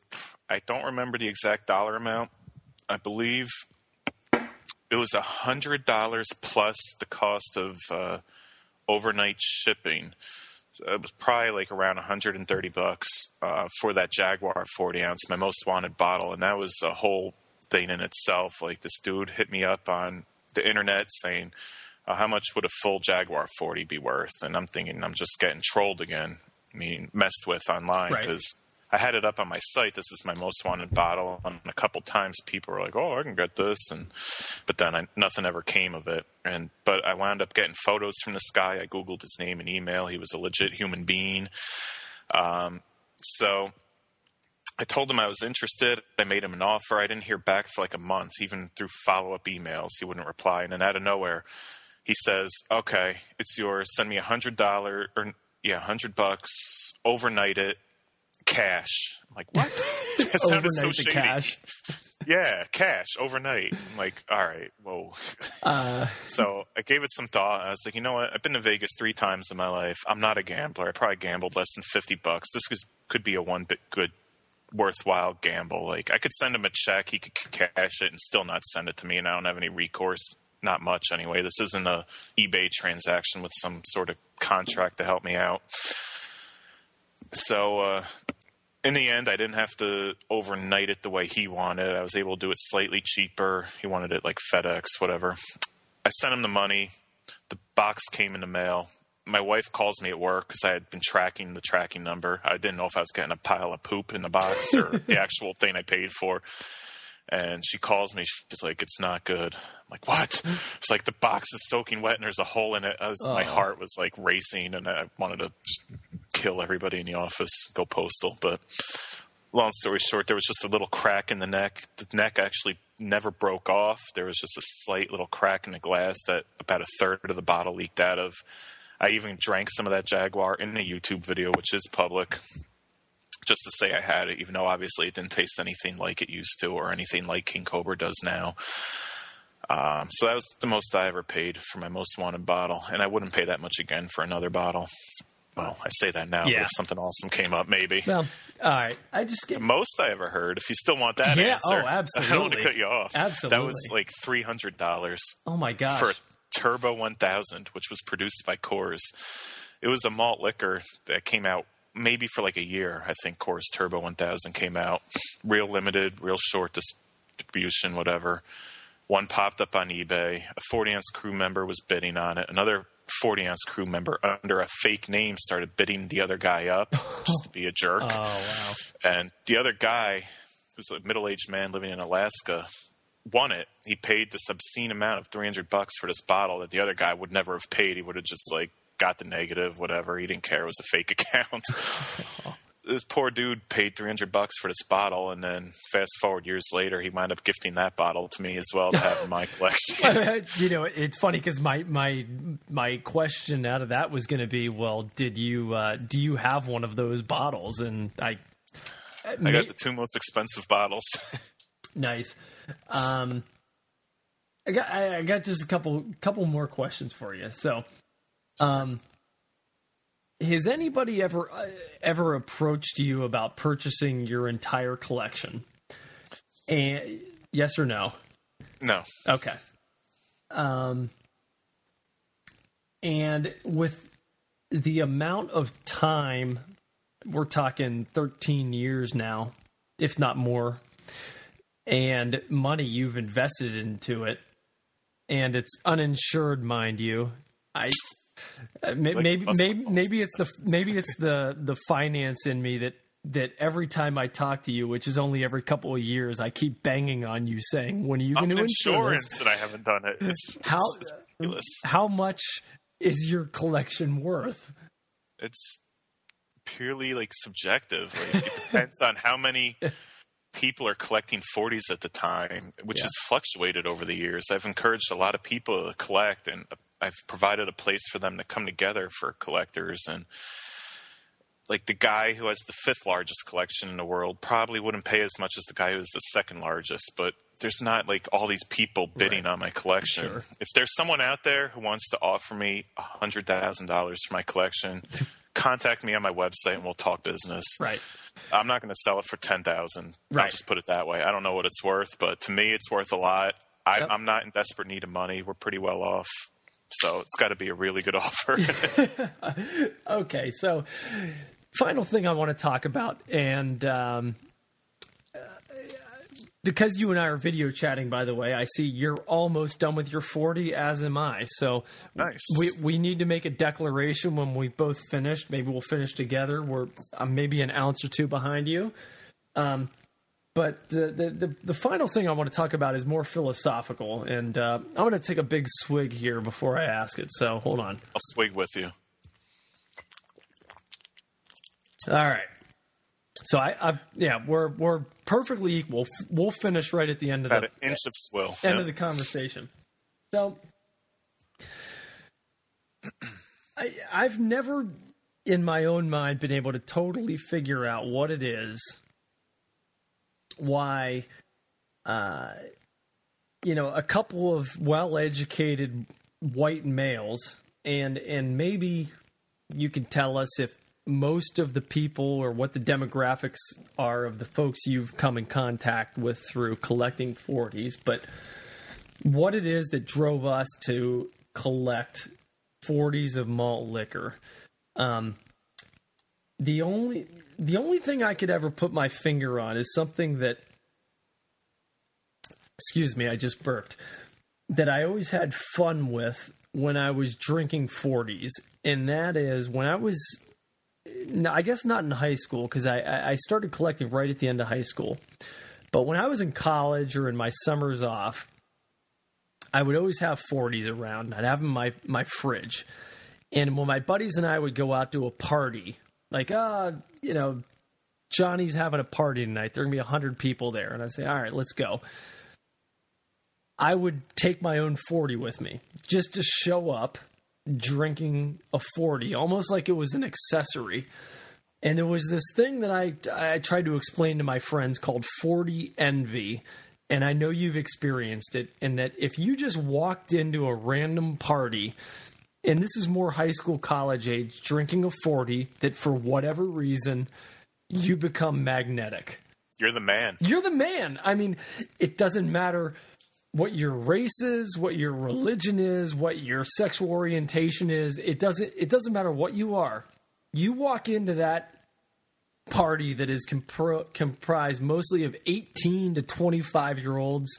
Speaker 2: i don't remember the exact dollar amount. I believe it was a hundred dollars plus the cost of uh, overnight shipping it was probably like around 130 bucks uh, for that Jaguar 40 ounce, my most wanted bottle, and that was a whole thing in itself. Like this dude hit me up on the internet saying, uh, "How much would a full Jaguar 40 be worth?" And I'm thinking I'm just getting trolled again, I mean messed with online because. I had it up on my site. This is my most wanted bottle. And a couple times, people were like, "Oh, I can get this," and but then I, nothing ever came of it. And but I wound up getting photos from this guy. I googled his name and email. He was a legit human being. Um, so I told him I was interested. I made him an offer. I didn't hear back for like a month, even through follow up emails. He wouldn't reply. And then out of nowhere, he says, "Okay, it's yours. Send me a hundred dollar or yeah, hundred bucks. Overnight it cash. I'm like, what?
Speaker 1: that sounded so shady. Cash.
Speaker 2: yeah, cash overnight. I'm like, all right, whoa. Uh, so I gave it some thought. I was like, you know what? I've been to Vegas three times in my life. I'm not a gambler. I probably gambled less than fifty bucks. This could, could be a one bit good, worthwhile gamble. Like I could send him a check, he could cash it, and still not send it to me, and I don't have any recourse. Not much anyway. This isn't a eBay transaction with some sort of contract to help me out. So uh, in the end, I didn't have to overnight it the way he wanted. I was able to do it slightly cheaper. He wanted it like FedEx, whatever. I sent him the money. The box came in the mail. My wife calls me at work because I had been tracking the tracking number. I didn't know if I was getting a pile of poop in the box or the actual thing I paid for. And she calls me. She's like, "It's not good." I'm like, "What?" It's like the box is soaking wet and there's a hole in it. Was. My heart was like racing, and I wanted to just kill everybody in the office, go postal. But long story short, there was just a little crack in the neck. The neck actually never broke off. There was just a slight little crack in the glass that about a third of the bottle leaked out of. I even drank some of that Jaguar in a YouTube video, which is public, just to say I had it, even though obviously it didn't taste anything like it used to or anything like King Cobra does now. Um, so that was the most I ever paid for my most wanted bottle, and I wouldn't pay that much again for another bottle. Well, I say that now. Yeah. if something awesome came up, maybe.
Speaker 1: Well, all right. I just get
Speaker 2: the most I ever heard. If you still want that
Speaker 1: yeah,
Speaker 2: answer,
Speaker 1: oh, absolutely. I don't want
Speaker 2: to cut you off.
Speaker 1: Absolutely,
Speaker 2: that was like three hundred dollars.
Speaker 1: Oh my gosh!
Speaker 2: For a Turbo One Thousand, which was produced by Coors. It was a malt liquor that came out maybe for like a year. I think Coors Turbo One Thousand came out, real limited, real short distribution, whatever. One popped up on eBay. A 40 ounce crew member was bidding on it. Another 40 ounce crew member under a fake name started bidding the other guy up just to be a jerk.
Speaker 1: Oh, wow.
Speaker 2: And the other guy, who's a middle aged man living in Alaska, won it. He paid this obscene amount of 300 bucks for this bottle that the other guy would never have paid. He would have just like got the negative, whatever. He didn't care. It was a fake account. this poor dude paid 300 bucks for this bottle and then fast forward years later he wound up gifting that bottle to me as well to have in my collection.
Speaker 1: You know it's funny because my my my question out of that was going to be well did you uh, do you have one of those bottles? And i
Speaker 2: i got the two most expensive bottles.
Speaker 1: Nice. Um I got I got just a couple couple more questions for you. So, um, has anybody ever uh, ever approached you about purchasing your entire collection? And yes or no?
Speaker 2: No.
Speaker 1: Okay. Um, and with the amount of time, we're talking 13 years now, if not more, and money you've invested into it, and it's uninsured, mind you. I uh, maybe maybe maybe it's the maybe it's the the finance in me that that every time I talk to you, which is only every couple of years, I keep banging on you saying, "When are you going to insure this?"
Speaker 2: insurance and I haven't done it. It's,
Speaker 1: How
Speaker 2: it's, it's ridiculous.
Speaker 1: how much is your collection worth?
Speaker 2: It's purely like subjective. Like it depends on how many people are collecting 40s at the time, which
Speaker 1: Yeah.
Speaker 2: has fluctuated over the years. I've encouraged a lot of people to collect, and I've provided a place for them to come together for collectors. And like the guy who has the fifth largest collection in the world probably wouldn't pay as much as the guy who's the second largest, but there's not like all these people bidding
Speaker 1: Right.
Speaker 2: on my collection.
Speaker 1: Sure.
Speaker 2: If there's someone out there who wants to offer me $100,000 for my collection, contact me on my website and we'll talk business.
Speaker 1: Right.
Speaker 2: I'm not going to sell it for ten thousand.
Speaker 1: Right.
Speaker 2: I'll just put it that way. I don't know what it's worth, but to me, it's worth a lot. I,
Speaker 1: Yep.
Speaker 2: I'm not in desperate need of money. We're pretty well off, so it's got to be a really good offer.
Speaker 1: Okay, so final thing I want to talk about, and um, uh, because you and I are video chatting, by the way, I see you're almost done with your 40, as am I. So
Speaker 2: nice.
Speaker 1: we we need to make a declaration when we both finished. Maybe we'll finish together. We're uh, maybe an ounce or two behind you. Um, but the, the the the final thing I want to talk about is more philosophical, and uh, I'm going to take a big swig here before I ask it. So hold on.
Speaker 2: I'll swig with you.
Speaker 1: All right. So I, I've yeah, we're we're perfectly equal. We'll finish right at the end of
Speaker 2: About
Speaker 1: the
Speaker 2: an inch of swill.
Speaker 1: end
Speaker 2: Yeah.
Speaker 1: of the conversation. So I I've never in my own mind been able to totally figure out what it is why uh you know a couple of well-educated white males and and maybe you can tell us if most of the people or what the demographics are of the folks you've come in contact with through collecting 40s but what it is that drove us to collect 40s of malt liquor. Um, the only the only thing I could ever put my finger on is something that excuse me, I just burped. That I always had fun with when I was drinking 40s, and that is when I was I guess not in high school because I, I started collecting right at the end of high school. But when I was in college or in my summers off, I would always have 40s around. I'd have them in my, my fridge. And when my buddies and I would go out to a party, like, uh, you know, Johnny's having a party tonight. There are going to be 100 people there. And I'd say, all right, let's go. I would take my own 40 with me just to show up drinking a 40, almost like it was an accessory. And there was this thing that I, I tried to explain to my friends called 40 envy. And I know you've experienced it, and that if you just walked into a random party, and this is more high school, college age, drinking a 40, that for whatever reason, you become magnetic.
Speaker 2: You're the man.
Speaker 1: You're the man. I mean, it doesn't matter what your race is, what your religion is, what your sexual orientation is. It doesn't it doesn't matter what you are. You walk into that party that is compro- comprised mostly of 18 to 25 year olds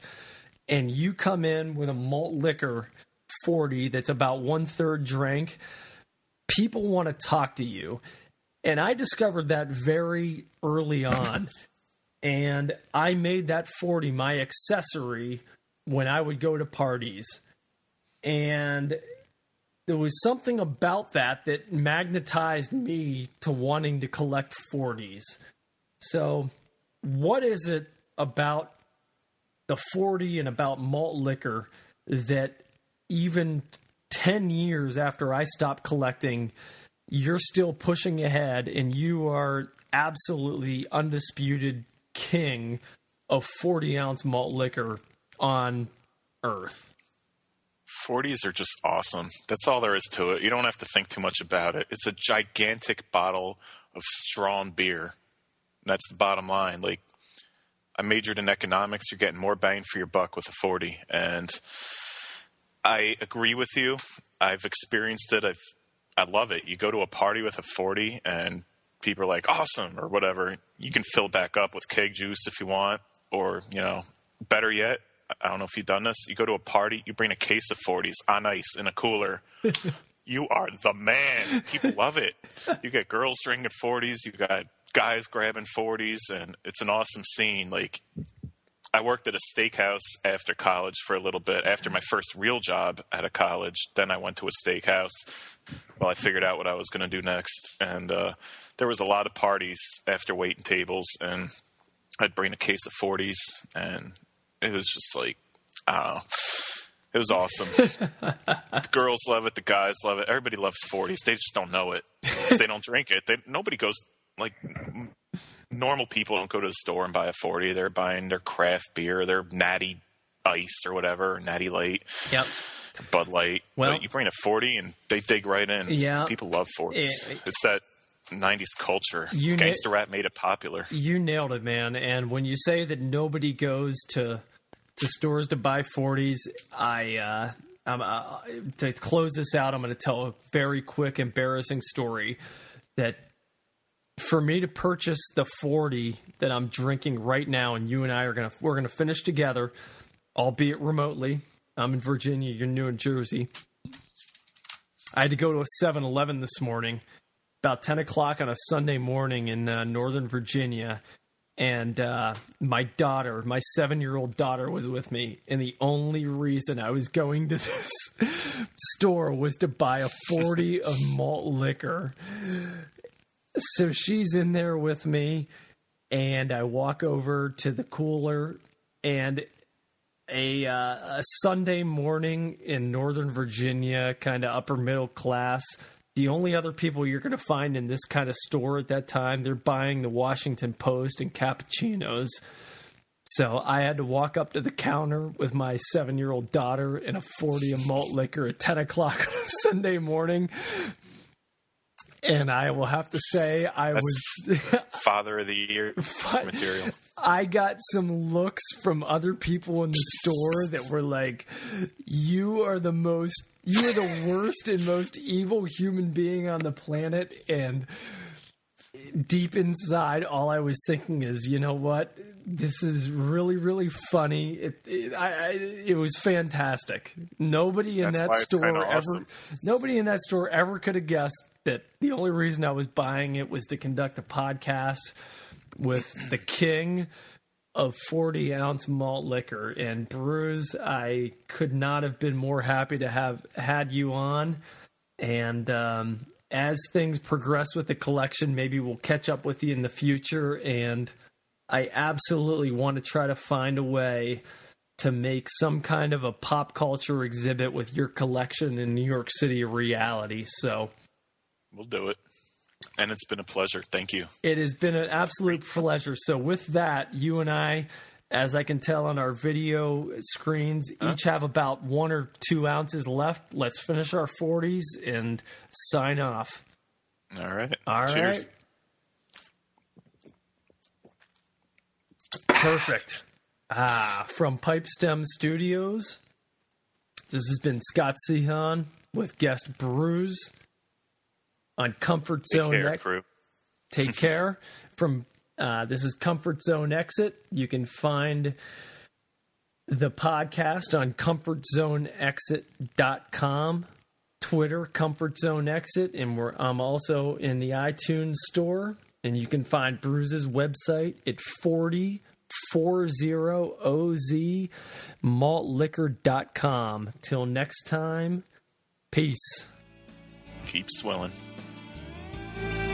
Speaker 1: and you come in with a malt liquor 40 that's about one third drink, people want to talk to you and i discovered that very early on and I made that 40 my accessory when I would go to parties. And there was something about that that magnetized me to wanting to collect 40s. So, what is it about the 40 and about malt liquor that even 10 years after I stopped collecting, you're still pushing ahead and you are absolutely undisputed king of 40 ounce malt liquor on earth.
Speaker 2: 40s are just awesome. That's all there is to it. You don't have to think too much about it. It's a gigantic bottle of strong beer. That's the bottom line. Like, I majored in economics. You're getting more bang for your buck with a 40. And I agree with you. I've experienced it. I've, I love it. You go to a party with a 40 and people are like, awesome, or whatever. You can fill back up with keg juice if you want. Or, you know, better yet, I don't know if you've done this. You go to a party, you bring a case of 40s on ice in a cooler. you are the man. People love it. You get girls drinking 40s, you got guys grabbing 40s, and it's an awesome scene. Like, I worked at a steakhouse after college for a little bit. After my first real job at a college, then I went to a steakhouse Well, I figured out what I was going to do next. And uh, there was a lot of parties after waiting tables, and I'd bring a case of 40s, and it was just like I don't know. It was awesome. the girls love it. The guys love it. Everybody loves 40s. They just don't know it. they don't drink it. They, nobody goes like normal people don't go to the store and buy a 40. They're buying their craft beer, their natty ice or whatever, natty light.
Speaker 1: Yep.
Speaker 2: Bud Light.
Speaker 1: Well-
Speaker 2: but you bring a 40 and they dig right in.
Speaker 1: Yeah.
Speaker 2: People love 40s.
Speaker 1: Yeah.
Speaker 2: It's that 90s culture.
Speaker 1: You na-
Speaker 2: Gangster rap made it popular.
Speaker 1: You nailed it, man. And when you say that nobody goes to to stores to buy 40s, I uh, I'm, uh, to close this out, I'm going to tell a very quick, embarrassing story that for me to purchase the 40 that I'm drinking right now, and you and I are gonna we're gonna finish together, albeit remotely. I'm in Virginia, you're New in Jersey. I had to go to a 7-Eleven this morning, about 10 o'clock on a Sunday morning in uh, Northern Virginia, and uh, my daughter, my seven-year-old daughter, was with me, and the only reason I was going to this store was to buy a 40 of malt liquor so she's in there with me and i walk over to the cooler and a, uh, a sunday morning in northern virginia kind of upper middle class the only other people you're going to find in this kind of store at that time they're buying the washington post and cappuccinos so I had to walk up to the counter with my seven year old daughter and a 40 of malt liquor at 10 o'clock on a Sunday morning. And I will have to say, I was.
Speaker 2: Father of the year material.
Speaker 1: I got some looks from other people in the store that were like, "You are the most, you are the worst and most evil human being on the planet." And deep inside, all I was thinking is, you know what? This is really, really funny. It, it, I, I, it was fantastic. Nobody in
Speaker 2: That's
Speaker 1: that store ever,
Speaker 2: awesome.
Speaker 1: nobody in that store ever could have guessed that the only reason I was buying it was to conduct a podcast with the king of 40 ounce malt liquor. And Bruz, I could not have been more happy to have had you on. And um, as things progress with the collection, maybe we'll catch up with you in the future. And I absolutely want to try to find a way to make some kind of a pop culture exhibit with your collection in New York City reality. So
Speaker 2: We'll do it. And it's been a pleasure. Thank you.
Speaker 1: it has been an absolute pleasure. So, with that, you and I, as I can tell on our video screens, each have about one or two ounces left. Let's finish our 40s and sign off.
Speaker 2: All right.
Speaker 1: All right,
Speaker 2: Cheers.
Speaker 1: Perfect. Ah, from Pipestem Studios, this has been Scott Sehan with guest Bruz on Comfort
Speaker 2: Take
Speaker 1: Zone.
Speaker 2: care,
Speaker 1: Next-
Speaker 2: crew.
Speaker 1: take care from uh, this is comfort zone exit you can find the podcast on comfortzoneexit.com twitter comfort zone exit and we're i'm also in the itunes store and you can find Bruz's website at 4040oz maltliquor.com till next time peace
Speaker 2: Keep swilling. Thank you.